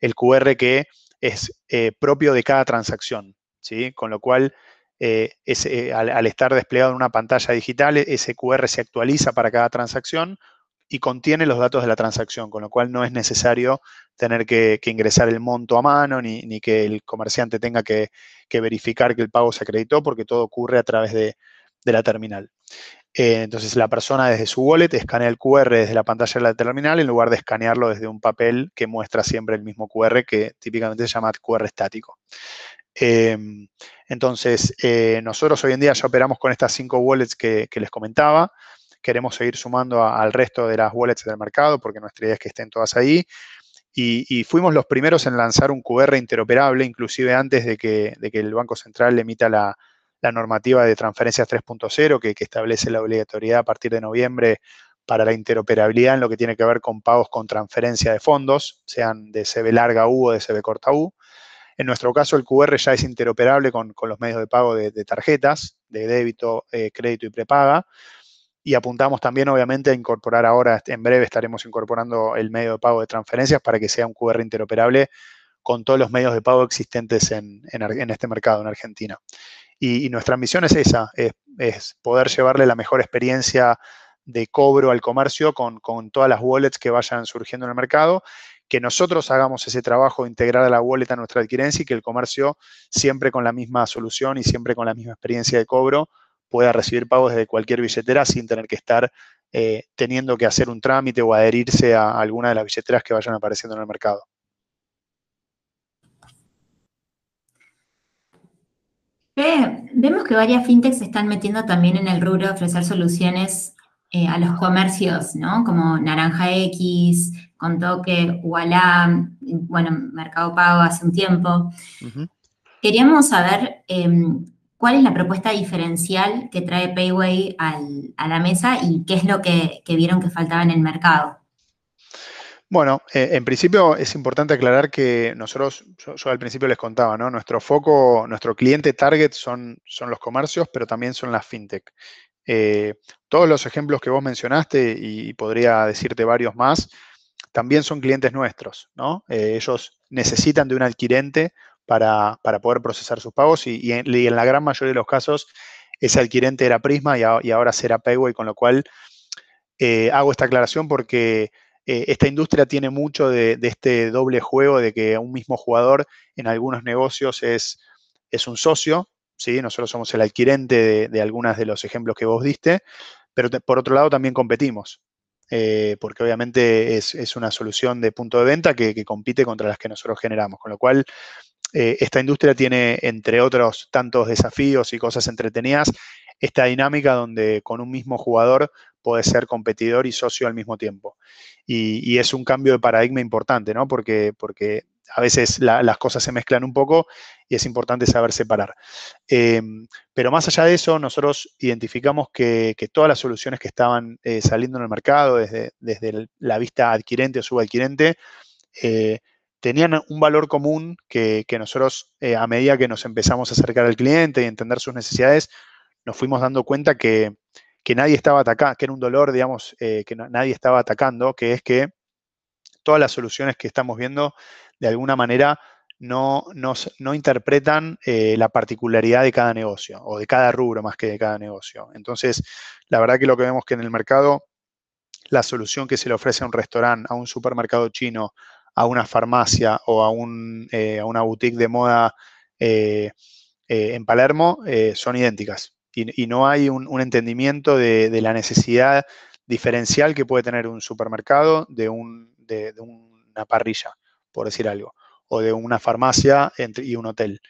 el QR que es propio de cada transacción, ¿sí? Con lo cual eh, eh, al, estar desplegado en una pantalla digital, e, ese QR se actualiza para cada transacción y contiene los datos de la transacción, con lo cual no es necesario tener que, ingresar el monto a mano ni, que el comerciante tenga que, verificar que el pago se acreditó porque todo ocurre a través de, la terminal. Eh, entonces la persona desde su wallet escanea el QR desde la pantalla de la terminal en lugar de escanearlo desde un papel que muestra siempre el mismo QR que típicamente se llama QR estático. Em, entonces, eh, nosotros hoy en día ya operamos con estas cinco wallets que, les comentaba. Queremos seguir sumando al resto de las wallets del mercado porque nuestra idea es que estén todas ahí. Y, fuimos los primeros en lanzar un QR interoperable, inclusive antes de que, el Banco Central emita la, normativa de transferencias 3.0 que, que establece la obligatoriedad a partir de noviembre para la interoperabilidad en lo que tiene que ver con pagos con transferencia de fondos, sean de CB larga U o de CB corta U. En nuestro caso, el QR ya es interoperable con, los medios de pago de, tarjetas, de débito, eh, crédito y prepaga. Y apuntamos también, obviamente, a incorporar ahora, en breve estaremos incorporando el medio de pago de transferencias para que sea un QR interoperable con todos los medios de pago existentes en, este mercado, en Argentina. Y, nuestra misión es esa, es, poder llevarle la mejor experiencia de cobro al comercio con, todas las wallets que vayan surgiendo en el mercado que nosotros hagamos ese trabajo de integrar a la wallet a nuestra adquirencia y que el comercio, siempre con la misma solución y siempre con la misma experiencia de cobro, pueda recibir pagos desde cualquier billetera sin tener que estar eh, teniendo que hacer un trámite o adherirse a alguna de las billeteras que vayan apareciendo en el mercado. Vemos que varias fintechs se están metiendo también en el rubro de ofrecer soluciones eh, a los comercios, ¿no? Como Naranja X, con Toque, Ualá, bueno, Mercado Pago hace un tiempo. Queríamos saber em, cuál es la propuesta diferencial que trae Payway a la mesa y qué es lo que, vieron que faltaba en el mercado. Bueno, eh, en principio es importante aclarar que nosotros, yo, al principio les contaba, ¿no? Nuestro foco, nuestro cliente target son, son los comercios, pero también son las fintech. Eh, todos los ejemplos que vos mencionaste, y, podría decirte varios más, también son clientes nuestros, ¿no? Eh, ellos necesitan de un adquirente para, poder procesar sus pagos y, en, la gran mayoría de los casos ese adquirente era Prisma y, ahora será Payway, con lo cual hago esta aclaración porque eh, esta industria tiene mucho de, este doble juego de que un mismo jugador en algunos negocios es, es un socio, ¿sí? nosotros somos el adquirente de, algunos de los ejemplos que vos diste, pero por otro lado también competimos, eh, porque obviamente es, una solución de punto de venta que, compite contra las que nosotros generamos, con lo cual eh, esta industria tiene, entre otros tantos desafíos y cosas entretenidas, esta dinámica donde con un mismo jugador puede ser competidor y socio al mismo tiempo. Y, es un cambio de paradigma importante, ¿no? Porque, porque a veces las cosas se mezclan un poco y es importante saber separar. Em, pero más allá de eso, nosotros identificamos que, todas las soluciones que estaban eh, saliendo en el mercado, desde, la vista adquirente o subadquirente, eh, tenían un valor común que, nosotros, eh, a medida que nos empezamos a acercar al cliente y entender sus necesidades, nos fuimos dando cuenta que, nadie estaba atacando, que era un dolor, digamos, eh, que nadie estaba atacando, que es que todas las soluciones que estamos viendo, de alguna manera, no, no interpretan eh, la particularidad de cada negocio, o de cada rubro más que de cada negocio. Entonces, la verdad que lo que vemos que en el mercado, la solución que se le ofrece a un restaurante, a un supermercado chino, a una farmacia o a, un, eh, a una boutique de moda en Palermo son idénticas y, no hay un, entendimiento de, la necesidad diferencial que puede tener un supermercado de, un, de, una parrilla, por decir algo, o de una farmacia y un hotel.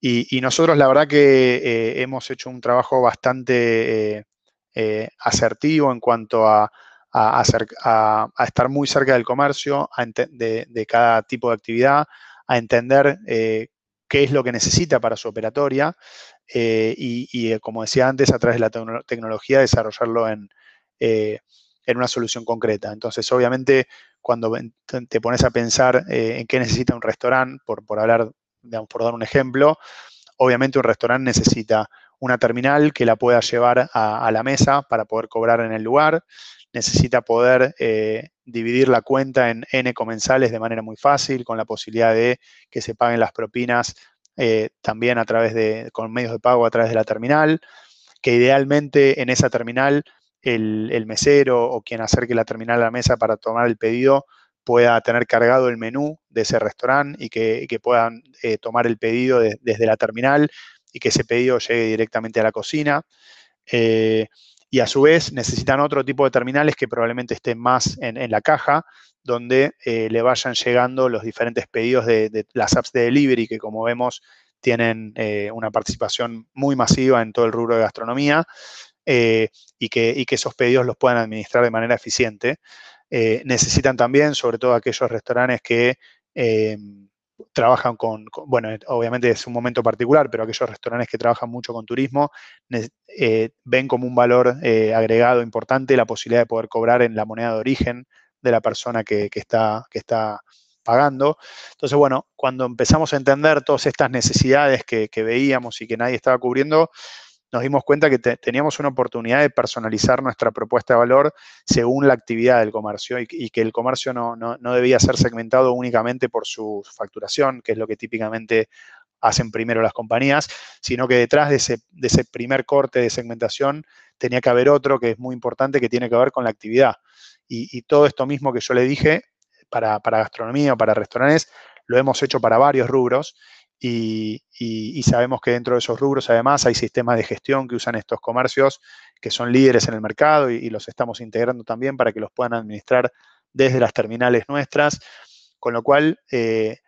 Y, nosotros la verdad que eh, hemos hecho un trabajo bastante eh, eh, asertivo en cuanto a, estar muy cerca del comercio, de, cada tipo de actividad, a entender qué es lo que necesita para su operatoria eh, y, eh, como decía antes, a través de la tecnología desarrollarlo en, eh, en, una solución concreta. Entonces, obviamente, cuando te pones a pensar en qué necesita un restaurante, por, por hablar, por dar un ejemplo, obviamente un restaurante necesita una terminal que la pueda llevar a, la mesa para poder cobrar en el lugar, necesita poder dividir la cuenta en N comensales de manera muy fácil, con la posibilidad de que se paguen las propinas eh, también a través de, con medios de pago a través de la terminal, que idealmente en esa terminal el, mesero o quien acerque la terminal a la mesa para tomar el pedido pueda tener cargado el menú de ese restaurante y que, puedan eh, tomar el pedido desde la terminal y que ese pedido llegue directamente a la cocina. Eh, y a su vez necesitan otro tipo de terminales que probablemente estén más en, la caja, donde eh, le vayan llegando los diferentes pedidos de, las apps de delivery, que como vemos tienen una participación muy masiva en todo el rubro de gastronomía, eh, y, que, que, esos pedidos los puedan administrar de manera eficiente. necesitan también, sobre todo aquellos restaurantes que trabajan con, bueno, obviamente es un momento particular, pero aquellos restaurantes que trabajan mucho con turismo eh, ven como un valor eh, agregado importante la posibilidad de poder cobrar en la moneda de origen de la persona que, está, que está pagando. Entonces, bueno, cuando empezamos a entender todas estas necesidades que, que veíamos y que nadie estaba cubriendo, nos dimos cuenta que teníamos una oportunidad de personalizar nuestra propuesta de valor según la actividad del comercio y, que el comercio no, debía ser segmentado únicamente por su facturación, que es lo que típicamente hacen primero las compañías, sino que detrás de ese, primer corte de segmentación tenía que haber otro que es muy importante que tiene que ver con la actividad. Y, todo esto mismo que yo le dije para, para gastronomía o para restaurantes, lo hemos hecho para varios rubros y, sabemos que dentro de esos rubros además hay sistemas de gestión que usan estos comercios que son líderes en el mercado y, los estamos integrando también para que los puedan administrar desde las terminales nuestras, con lo cual eh,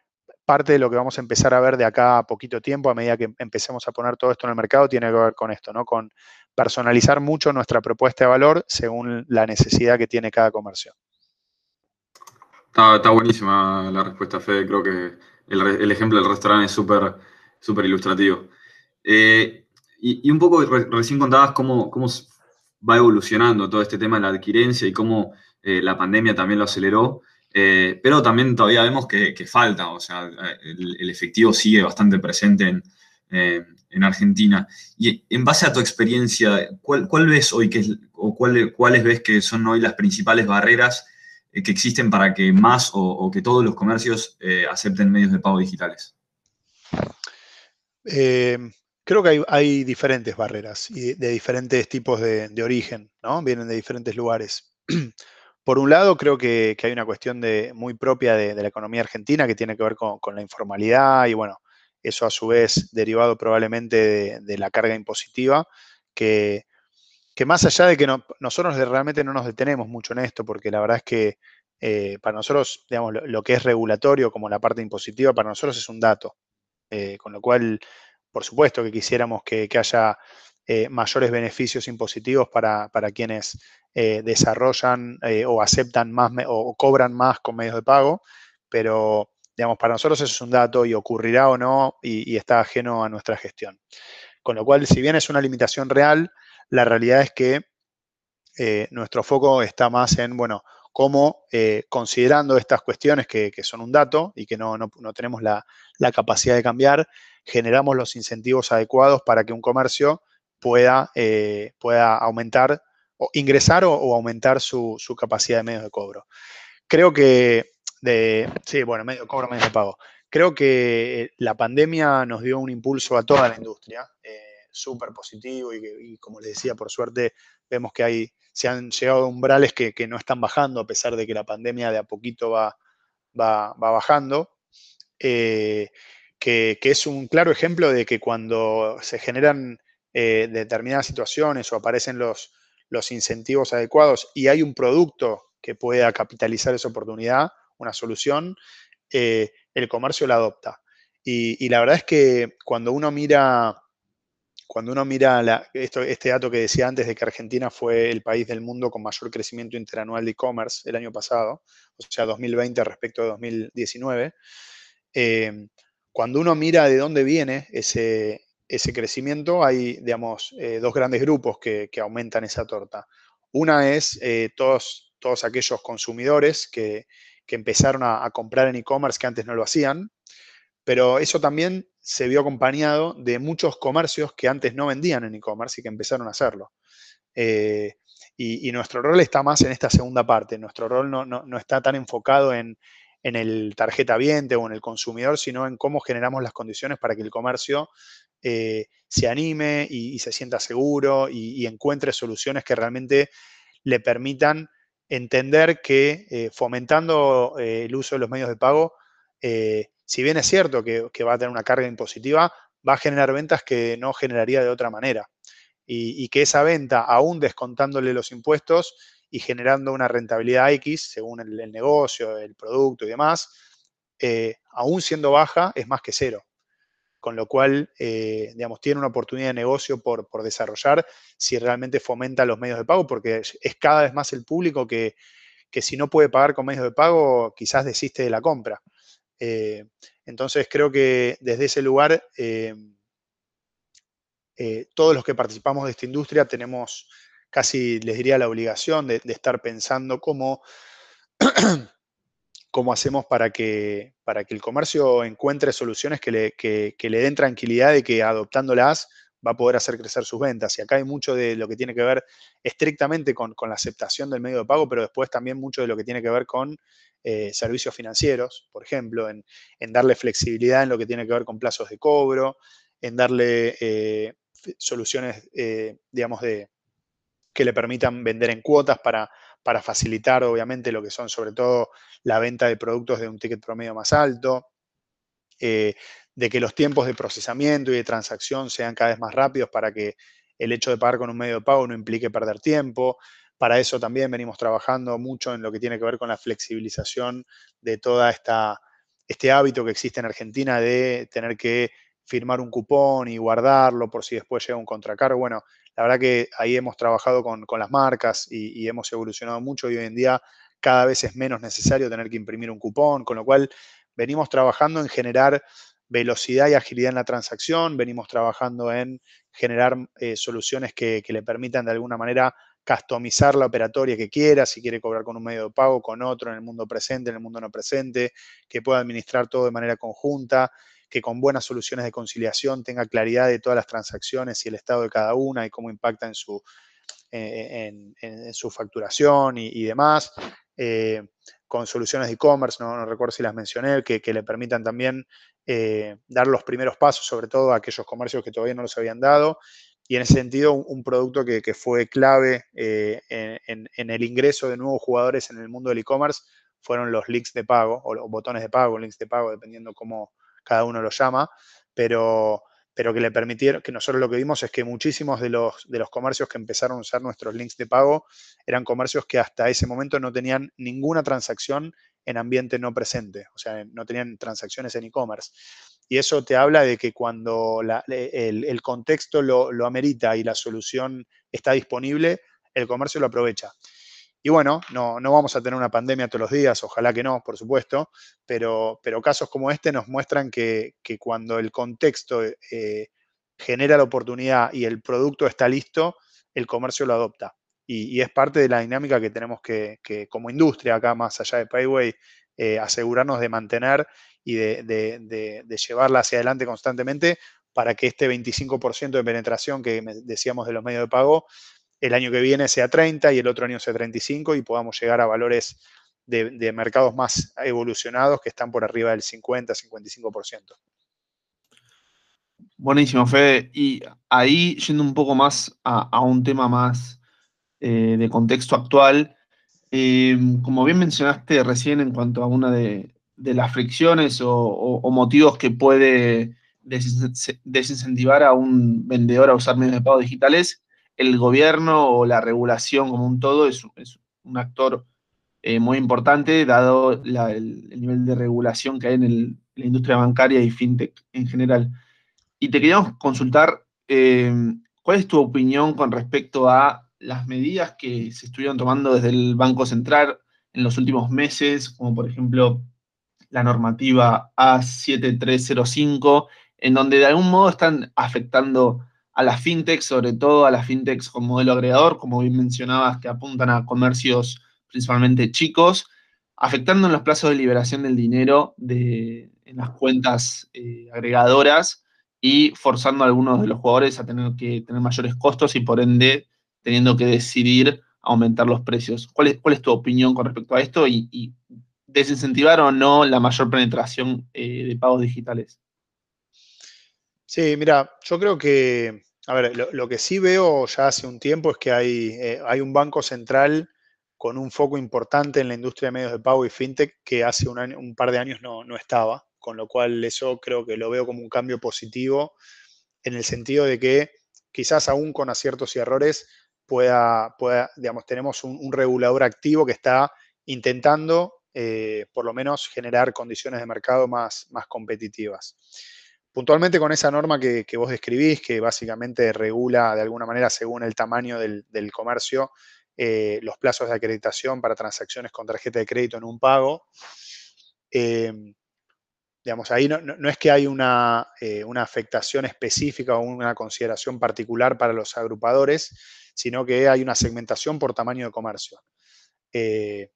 parte de lo que vamos a empezar a ver de acá a poquito tiempo, a medida que empecemos a poner todo esto en el mercado, tiene que ver con esto, ¿no? Con personalizar mucho nuestra propuesta de valor según la necesidad que tiene cada comercio. Está, buenísima la respuesta, Fede. Creo que el, ejemplo del restaurante es súper súper ilustrativo. Eh, y, un poco recién contabas cómo, cómo va evolucionando todo este tema de la adquirencia y cómo eh, la pandemia también lo aceleró. Eh, pero también todavía vemos que, falta, o sea, el, efectivo sigue bastante presente en, en, Argentina. Y en base a tu experiencia, ¿cuál, ves hoy que o cuáles ves que son hoy las principales barreras que existen para que más o, que todos los comercios acepten medios de pago digitales? Eh, creo que hay, diferentes barreras y de, diferentes tipos de, origen, ¿no? Vienen de diferentes lugares. Por un lado, creo que, hay una cuestión de, muy propia de, la economía argentina que tiene que ver con, la informalidad y, bueno, eso a su vez derivado probablemente de, la carga impositiva, que, más allá de que nosotros realmente no nos detenemos mucho en esto, porque la verdad es que eh, para nosotros, digamos, lo, que es regulatorio como la parte impositiva, para nosotros es un dato. Eh, con lo cual, por supuesto que quisiéramos que, haya eh, mayores beneficios impositivos para, quienes eh, desarrollan o aceptan más o cobran más con medios de pago, pero digamos, para nosotros eso es un dato y ocurrirá o no y, está ajeno a nuestra gestión. Con lo cual, si bien es una limitación real, la realidad es que nuestro foco está más en, bueno, cómo considerando estas cuestiones que, son un dato y que no, tenemos la, capacidad de cambiar, generamos los incentivos adecuados para que un comercio pueda, eh, pueda aumentar o ingresar o, aumentar su, capacidad de medios de cobro. Creo que, de, sí, bueno, medio cobro, medios de pago. Creo que la pandemia nos dio un impulso a toda la industria, eh, súper positivo y, como les decía, por suerte vemos que hay se han llegado a umbrales que, no están bajando, a pesar de que la pandemia de a poquito va, va, bajando, eh, que, es un claro ejemplo de que cuando se generan eh, determinadas situaciones o aparecen los, los incentivos adecuados y hay un producto que pueda capitalizar esa oportunidad, una solución, eh, el comercio la adopta. y, la verdad es que cuando uno mira cuando uno mira este dato que decía antes de que Argentina fue el país del mundo con mayor crecimiento interanual de e-commerce el año pasado, o sea, 2020 respecto de 2019, eh, cuando uno mira de dónde viene ese, ese crecimiento, hay, digamos, eh, dos grandes grupos que, aumentan esa torta. Una es eh, todos, todos aquellos consumidores que, empezaron a, a comprar en e-commerce que antes no lo hacían, pero eso también se vio acompañado de muchos comercios que antes no vendían en e-commerce y que empezaron a hacerlo. Eh, y, nuestro rol está más en esta segunda parte. Nuestro rol no, está tan enfocado en, el tarjeta viente o en el consumidor, sino en cómo generamos las condiciones para que el comercio eh, se anime y, se sienta seguro y, encuentre soluciones que realmente le permitan entender que eh, fomentando el uso de los medios de pago, si bien es cierto que, va a tener una carga impositiva, va a generar ventas que no generaría de otra manera. Y, que esa venta, aún descontándole los impuestos y generando una rentabilidad X según el, negocio, el producto y demás, eh, aún siendo baja, es más que cero. Con lo cual, eh, digamos, tiene una oportunidad de negocio por, desarrollar si realmente fomenta los medios de pago, porque es, cada vez más el público que, que si no puede pagar con medios de pago, quizás desiste de la compra. Eh, entonces creo que desde ese lugar, eh, eh, todos los que participamos de esta industria tenemos casi, les diría, la obligación de, estar pensando cómo, cómo hacemos para que, para que el comercio encuentre soluciones que le, le den tranquilidad de que adoptándolas va a poder hacer crecer sus ventas. Y acá hay mucho de lo que tiene que ver estrictamente con, la aceptación del medio de pago, pero después también mucho de lo que tiene que ver con eh, servicios financieros, por ejemplo, en, darle flexibilidad en lo que tiene que ver con plazos de cobro, en darle eh, soluciones, eh, digamos, de, que le permitan vender en cuotas para facilitar, obviamente, lo que son sobre todo la venta de productos de un ticket promedio más alto, de que los tiempos de procesamiento y de transacción sean cada vez más rápidos para que el hecho de pagar con un medio de pago no implique perder tiempo, para eso también venimos trabajando mucho en lo que tiene que ver con la flexibilización de toda esta, este hábito que existe en Argentina de tener que firmar un cupón y guardarlo por si después llega un contracargo. Bueno, la verdad que ahí hemos trabajado con, las marcas y, hemos evolucionado mucho y hoy en día cada vez es menos necesario tener que imprimir un cupón, con lo cual venimos trabajando en generar velocidad y agilidad en la transacción, venimos trabajando en generar eh, soluciones que, le permitan de alguna manera customizar la operatoria que quiera, si quiere cobrar con un medio de pago, con otro, en el mundo presente, en el mundo no presente, que pueda administrar todo de manera conjunta, que con buenas soluciones de conciliación tenga claridad de todas las transacciones y el estado de cada una y cómo impacta en su, eh, en, su facturación y, demás. Eh, con soluciones de e-commerce, no, recuerdo si las mencioné, que, le permitan también eh, dar los primeros pasos, sobre todo a aquellos comercios que todavía no los habían dado. Y en ese sentido, un, producto que, fue clave en, el ingreso de nuevos jugadores en el mundo del e-commerce fueron los links de pago o los botones de pago, links de pago, dependiendo cómo, cada uno lo llama, pero, pero que le permitieron, que nosotros lo que vimos es que muchísimos de los, de los comercios que empezaron a usar nuestros links de pago eran comercios que hasta ese momento no tenían ninguna transacción en ambiente no presente, o sea, no tenían transacciones en e-commerce. Y eso te habla de que cuando el, contexto lo, lo amerita y la solución está disponible, el comercio lo aprovecha. Y bueno, no, no vamos a tener una pandemia todos los días, ojalá que no, por supuesto, pero, pero casos como este nos muestran que, cuando el contexto eh, genera la oportunidad y el producto está listo, el comercio lo adopta. Y, es parte de la dinámica que tenemos que, como industria acá, más allá de Payway, eh, asegurarnos de mantener y de, de, llevarla hacia adelante constantemente para que este 25% de penetración que decíamos de los medios de pago el año que viene sea 30 y el otro año sea 35 y podamos llegar a valores de, mercados más evolucionados que están por arriba del 50-55%. Buenísimo, Fede. Y ahí, yendo un poco más a, un tema más eh, de contexto actual, eh, como bien mencionaste recién en cuanto a una de, las fricciones o, motivos que puede desincentivar a un vendedor a usar medios de pago digitales, el gobierno o la regulación como un todo es, un actor eh, muy importante, dado el, nivel de regulación que hay en, la industria bancaria y fintech en general. Y te queríamos consultar, eh, ¿cuál es tu opinión con respecto a las medidas que se estuvieron tomando desde el Banco Central en los últimos meses, como por ejemplo la normativa A7305, en donde de algún modo están afectando a las fintechs, sobre todo a las fintechs con modelo agregador, como bien mencionabas, que apuntan a comercios principalmente chicos, afectando en los plazos de liberación del dinero de, en las cuentas eh, agregadoras y forzando a algunos de los jugadores a tener que tener mayores costos y por ende teniendo que decidir aumentar los precios. ¿Cuál es, cuál es tu opinión con respecto a esto y, desincentivar o no la mayor penetración eh, de pagos digitales? Sí, mira, yo creo que a ver, lo, que sí veo ya hace un tiempo es que hay, eh, hay un banco central con un foco importante en la industria de medios de pago y fintech que hace un, par de años no, estaba, con lo cual eso creo que lo veo como un cambio positivo en el sentido de que quizás aún con aciertos y errores pueda, pueda digamos, tenemos un, regulador activo que está intentando eh, por lo menos generar condiciones de mercado más, más competitivas. Puntualmente con esa norma que, vos describís, que básicamente regula de alguna manera según el tamaño del, comercio eh, los plazos de acreditación para transacciones con tarjeta de crédito en un pago. Eh, digamos, ahí no, es que hay una, eh, una, afectación específica o una consideración particular para los agrupadores, sino que hay una segmentación por tamaño de comercio.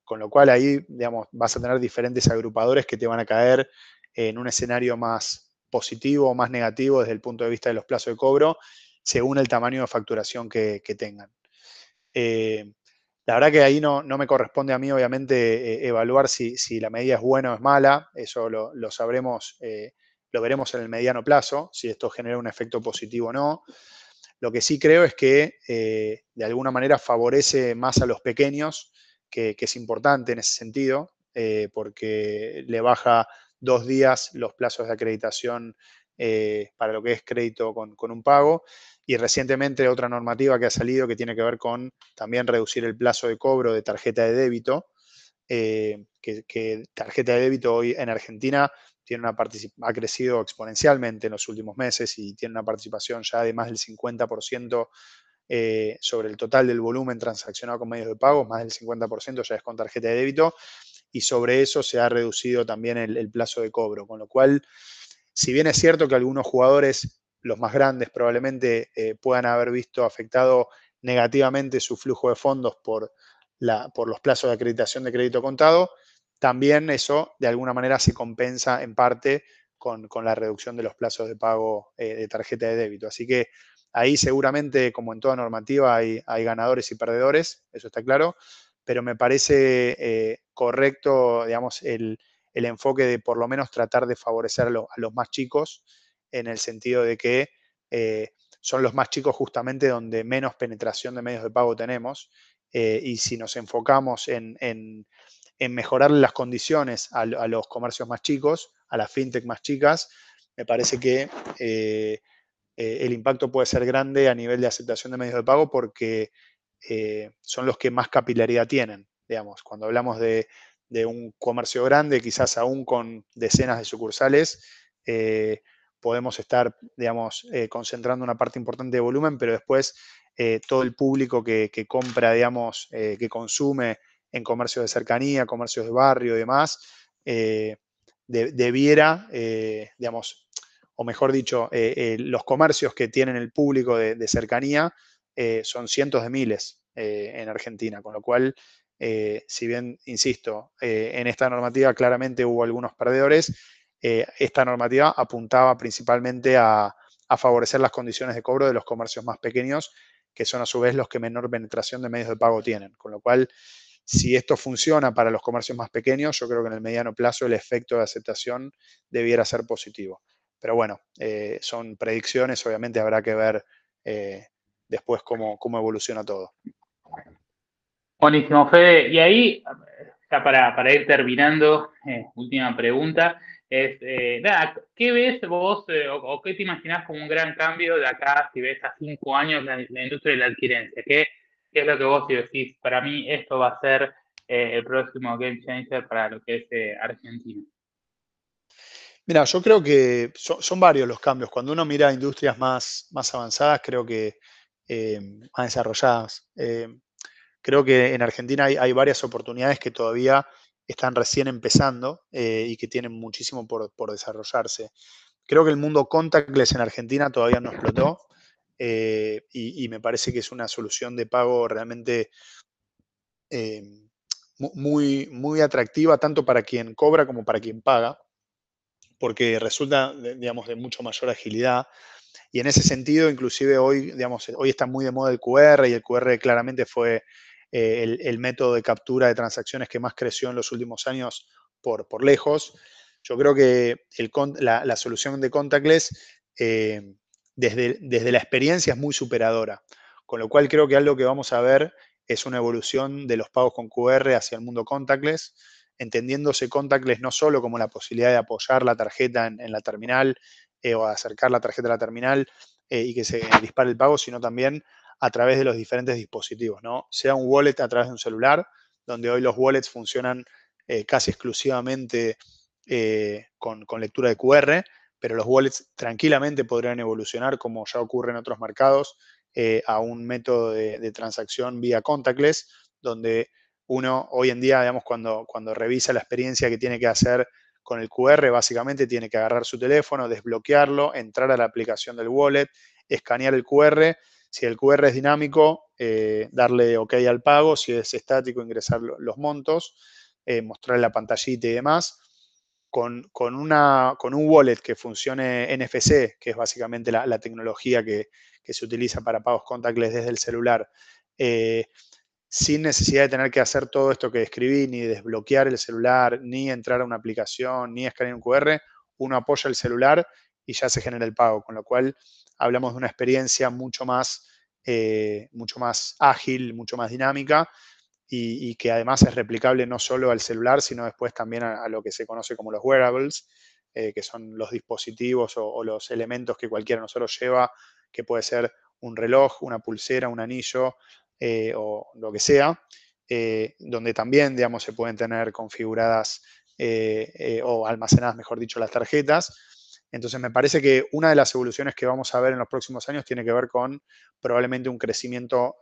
con lo cual ahí, digamos, vas a tener diferentes agrupadores que te van a caer en un escenario más, positivo o más negativo desde el punto de vista de los plazos de cobro, según el tamaño de facturación que, tengan. Eh, la verdad que ahí no, me corresponde a mí, obviamente, eh, evaluar si, la medida es buena o es mala. Eso lo, sabremos, eh, lo veremos en el mediano plazo, si esto genera un efecto positivo o no. Lo que sí creo es que de alguna manera favorece más a los pequeños, que, que es importante en ese sentido, porque le baja dos días los plazos de acreditación eh, para lo que es crédito con, un pago. Y recientemente otra normativa que ha salido que tiene que ver con también reducir el plazo de cobro de tarjeta de débito, que, tarjeta de débito hoy en Argentina tiene una ha crecido exponencialmente en los últimos meses y tiene una participación ya de más del 50% sobre el total del volumen transaccionado con medios de pago, más del 50% ya es con tarjeta de débito y sobre eso se ha reducido también el, plazo de cobro, con lo cual, si bien es cierto que algunos jugadores, los más grandes, probablemente eh, puedan haber visto afectado negativamente su flujo de fondos por, la, por los plazos de acreditación de crédito contado, también eso de alguna manera se compensa en parte con, la reducción de los plazos de pago eh, de tarjeta de débito. Así que ahí seguramente, como en toda normativa, hay, hay ganadores y perdedores, eso está claro, pero me parece eh, correcto, digamos, el, enfoque de por lo menos tratar de favorecer a, los más chicos, en el sentido de que eh, son los más chicos justamente donde menos penetración de medios de pago tenemos, eh, y si nos enfocamos en, mejorar las condiciones a, los comercios más chicos, a las fintech más chicas, me parece que el impacto puede ser grande a nivel de aceptación de medios de pago porque eh, son los que más capilaridad tienen, digamos. Cuando hablamos de, un comercio grande, quizás aún con decenas de sucursales, eh, podemos estar, digamos, eh, concentrando una parte importante de volumen, pero después todo el público que, compra, digamos, que consume en comercios de cercanía, comercios de barrio y demás, debiera, digamos, o mejor dicho, los comercios que tienen el público de cercanía eh, son cientos de miles eh, en Argentina, con lo cual, eh, si bien, insisto, en esta normativa claramente hubo algunos perdedores, esta normativa apuntaba principalmente a, favorecer las condiciones de cobro de los comercios más pequeños, que son a su vez los que menor penetración de medios de pago tienen. Con lo cual, si esto funciona para los comercios más pequeños, yo creo que en el mediano plazo el efecto de aceptación debiera ser positivo. Pero bueno, son predicciones, obviamente habrá que ver después cómo, cómo evoluciona todo. Buenísimo, Fede. Y ahí, ya para, ir terminando, eh, última pregunta, es, eh, ¿qué ves vos eh, o, qué te imaginas como un gran cambio de acá, si ves a cinco años la, industria de la adquirencia? ¿Qué, es lo que vos decís? Para mí esto va a ser el próximo game changer para lo que es Argentina. Mira, yo creo que son, varios los cambios. Cuando uno mira industrias más, más avanzadas, creo que más desarrolladas. Eh, creo que en Argentina hay, varias oportunidades que todavía están recién empezando eh, y que tienen muchísimo por, desarrollarse. Creo que el mundo contactless en Argentina todavía no explotó y, me parece que es una solución de pago realmente muy, muy atractiva tanto para quien cobra como para quien paga, porque resulta, digamos, de mucho mayor agilidad, y en ese sentido, inclusive hoy, digamos, hoy está muy de moda el QR y el QR claramente fue eh, el, método de captura de transacciones que más creció en los últimos años por, por lejos. Yo creo que la, solución de contactless eh, desde, desde la experiencia es muy superadora, con lo cual creo que algo que vamos a ver es una evolución de los pagos con QR hacia el mundo contactless, entendiéndose contactless no solo como la posibilidad de apoyar la tarjeta en la terminal eh, o acercar la tarjeta a la terminal eh, y que se dispare el pago, sino también a través de los diferentes dispositivos, ¿no? Sea un wallet a través de un celular, donde hoy los wallets funcionan eh, casi exclusivamente con, lectura de QR, pero los wallets tranquilamente podrían evolucionar, como ya ocurre en otros mercados, a un método de, transacción vía contactless, donde uno hoy en día, digamos, cuando, cuando revisa la experiencia que tiene que hacer con el QR básicamente tiene que agarrar su teléfono, desbloquearlo, entrar a la aplicación del wallet, escanear el QR. Si el QR es dinámico, eh, darle OK al pago. Si es estático, ingresar los montos, eh, mostrar la pantallita y demás. Con, una, con, un wallet que funcione NFC, que es básicamente la, tecnología que, se utiliza para pagos contactless desde el celular, eh, sin necesidad de tener que hacer todo esto que escribí, ni desbloquear el celular, ni entrar a una aplicación, ni escanear un QR, uno apoya el celular y ya se genera el pago, con lo cual hablamos de una experiencia mucho más, eh, mucho más ágil, mucho más dinámica y, que además es replicable no solo al celular, sino después también a, lo que se conoce como los wearables, eh, que son los dispositivos o, o los elementos que cualquiera de nosotros lleva, que puede ser un reloj, una pulsera, un anillo, eh, o lo que sea, eh, donde también, digamos, se pueden tener configuradas o almacenadas, mejor dicho, las tarjetas. Entonces, me parece que una de las evoluciones que vamos a ver en los próximos años tiene que ver con probablemente un crecimiento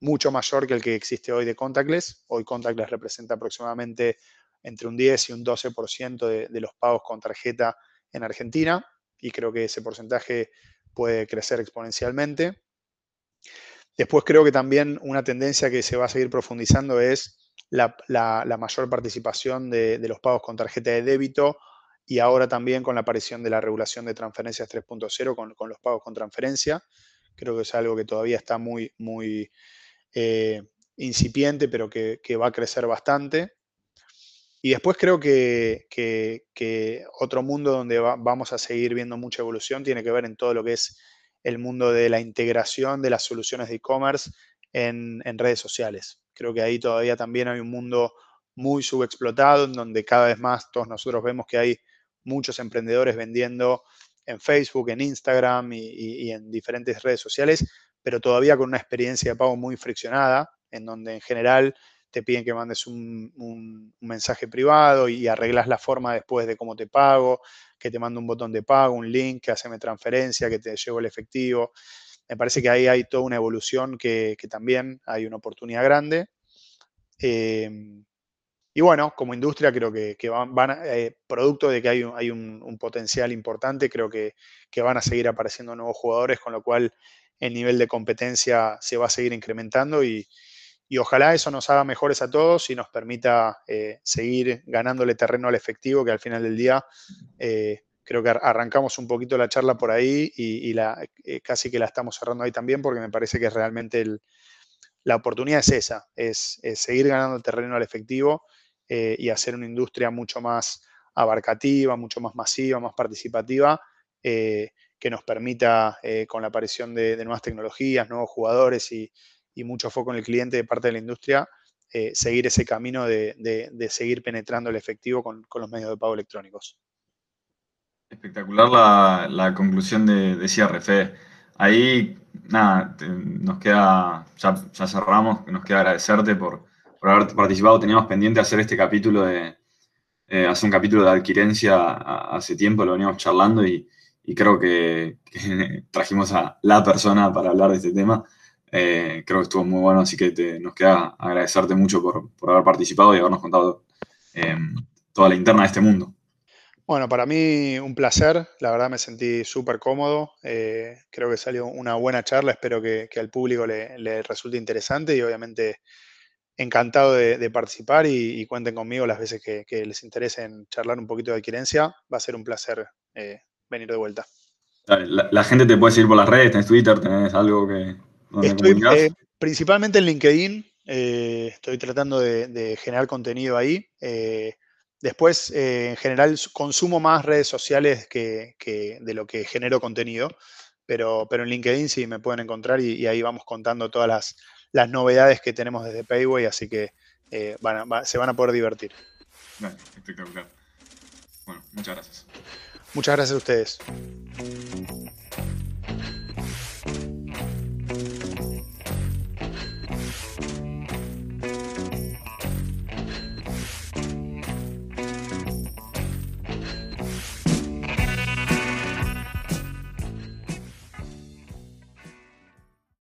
mucho mayor que el que existe hoy de contactless. Hoy contactless representa aproximadamente entre un 10 y un 12% de, de los pagos con tarjeta en Argentina y creo que ese porcentaje puede crecer exponencialmente. Después creo que también una tendencia que se va a seguir profundizando es la, mayor participación de, los pagos con tarjeta de débito y ahora también con la aparición de la regulación de transferencias 3.0 con, los pagos con transferencia. Creo que es algo que todavía está muy, muy eh, incipiente, pero que, va a crecer bastante. Y después creo que, otro mundo donde vamos a seguir viendo mucha evolución tiene que ver en todo lo que es el mundo de la integración de las soluciones de e-commerce en, redes sociales. Creo que ahí todavía también hay un mundo muy subexplotado, en donde cada vez más todos nosotros vemos que hay muchos emprendedores vendiendo en Facebook, en Instagram y en diferentes redes sociales, pero todavía con una experiencia de pago muy friccionada, en donde en general te piden que mandes un, mensaje privado y arreglas la forma después de cómo te pago, que te mando un botón de pago, un link, que haceme transferencia, que te llevo el efectivo. Me parece que ahí hay toda una evolución que, también hay una oportunidad grande. Em, y bueno, como industria creo que, van, eh, producto de que hay, un, hay un, potencial importante, creo que, que, van a seguir apareciendo nuevos jugadores, con lo cual el nivel de competencia se va a seguir incrementando y, y ojalá eso nos haga mejores a todos y nos permita eh, seguir ganándole terreno al efectivo, que al final del día eh, creo que arrancamos un poquito la charla por ahí y, eh, casi que la estamos cerrando ahí también porque me parece que realmente la oportunidad es esa, es, seguir ganando terreno al efectivo y hacer una industria mucho más abarcativa, mucho más masiva, más participativa, que nos permita, con la aparición de nuevas tecnologías, nuevos jugadores y, y mucho foco en el cliente de parte de la industria, eh, seguir ese camino de, seguir penetrando el efectivo con, los medios de pago electrónicos. Espectacular la, conclusión de, de cierre, Ahí, nada, nos queda, ya, cerramos, nos queda agradecerte por, haber participado. Teníamos pendiente hacer este capítulo de, eh, hacer un capítulo de adquirencia hace tiempo, lo veníamos charlando y, creo que, trajimos a la persona para hablar de este tema. Eh, creo que estuvo muy bueno, así que nos queda agradecerte mucho por, haber participado y habernos contado em, toda la interna de este mundo. Bueno, para mí un placer, la verdad me sentí súper cómodo, eh, creo que salió una buena charla, espero que, al público le, resulte interesante y obviamente encantado de, participar y, cuenten conmigo las veces que, les interese en charlar un poquito de adquirencia, va a ser un placer eh, venir de vuelta. La, la, gente te puede seguir por las redes, tenés Twitter, tenés algo que, Estoy eh, principalmente en LinkedIn, eh, estoy tratando de, generar contenido ahí. Eh, después, en general, consumo más redes sociales que, de lo que genero contenido, pero, pero en LinkedIn sí me pueden encontrar y, ahí vamos contando todas las, novedades que tenemos desde Payway, así que se van a poder divertir. espectacular. Bueno, muchas gracias. Muchas gracias a ustedes.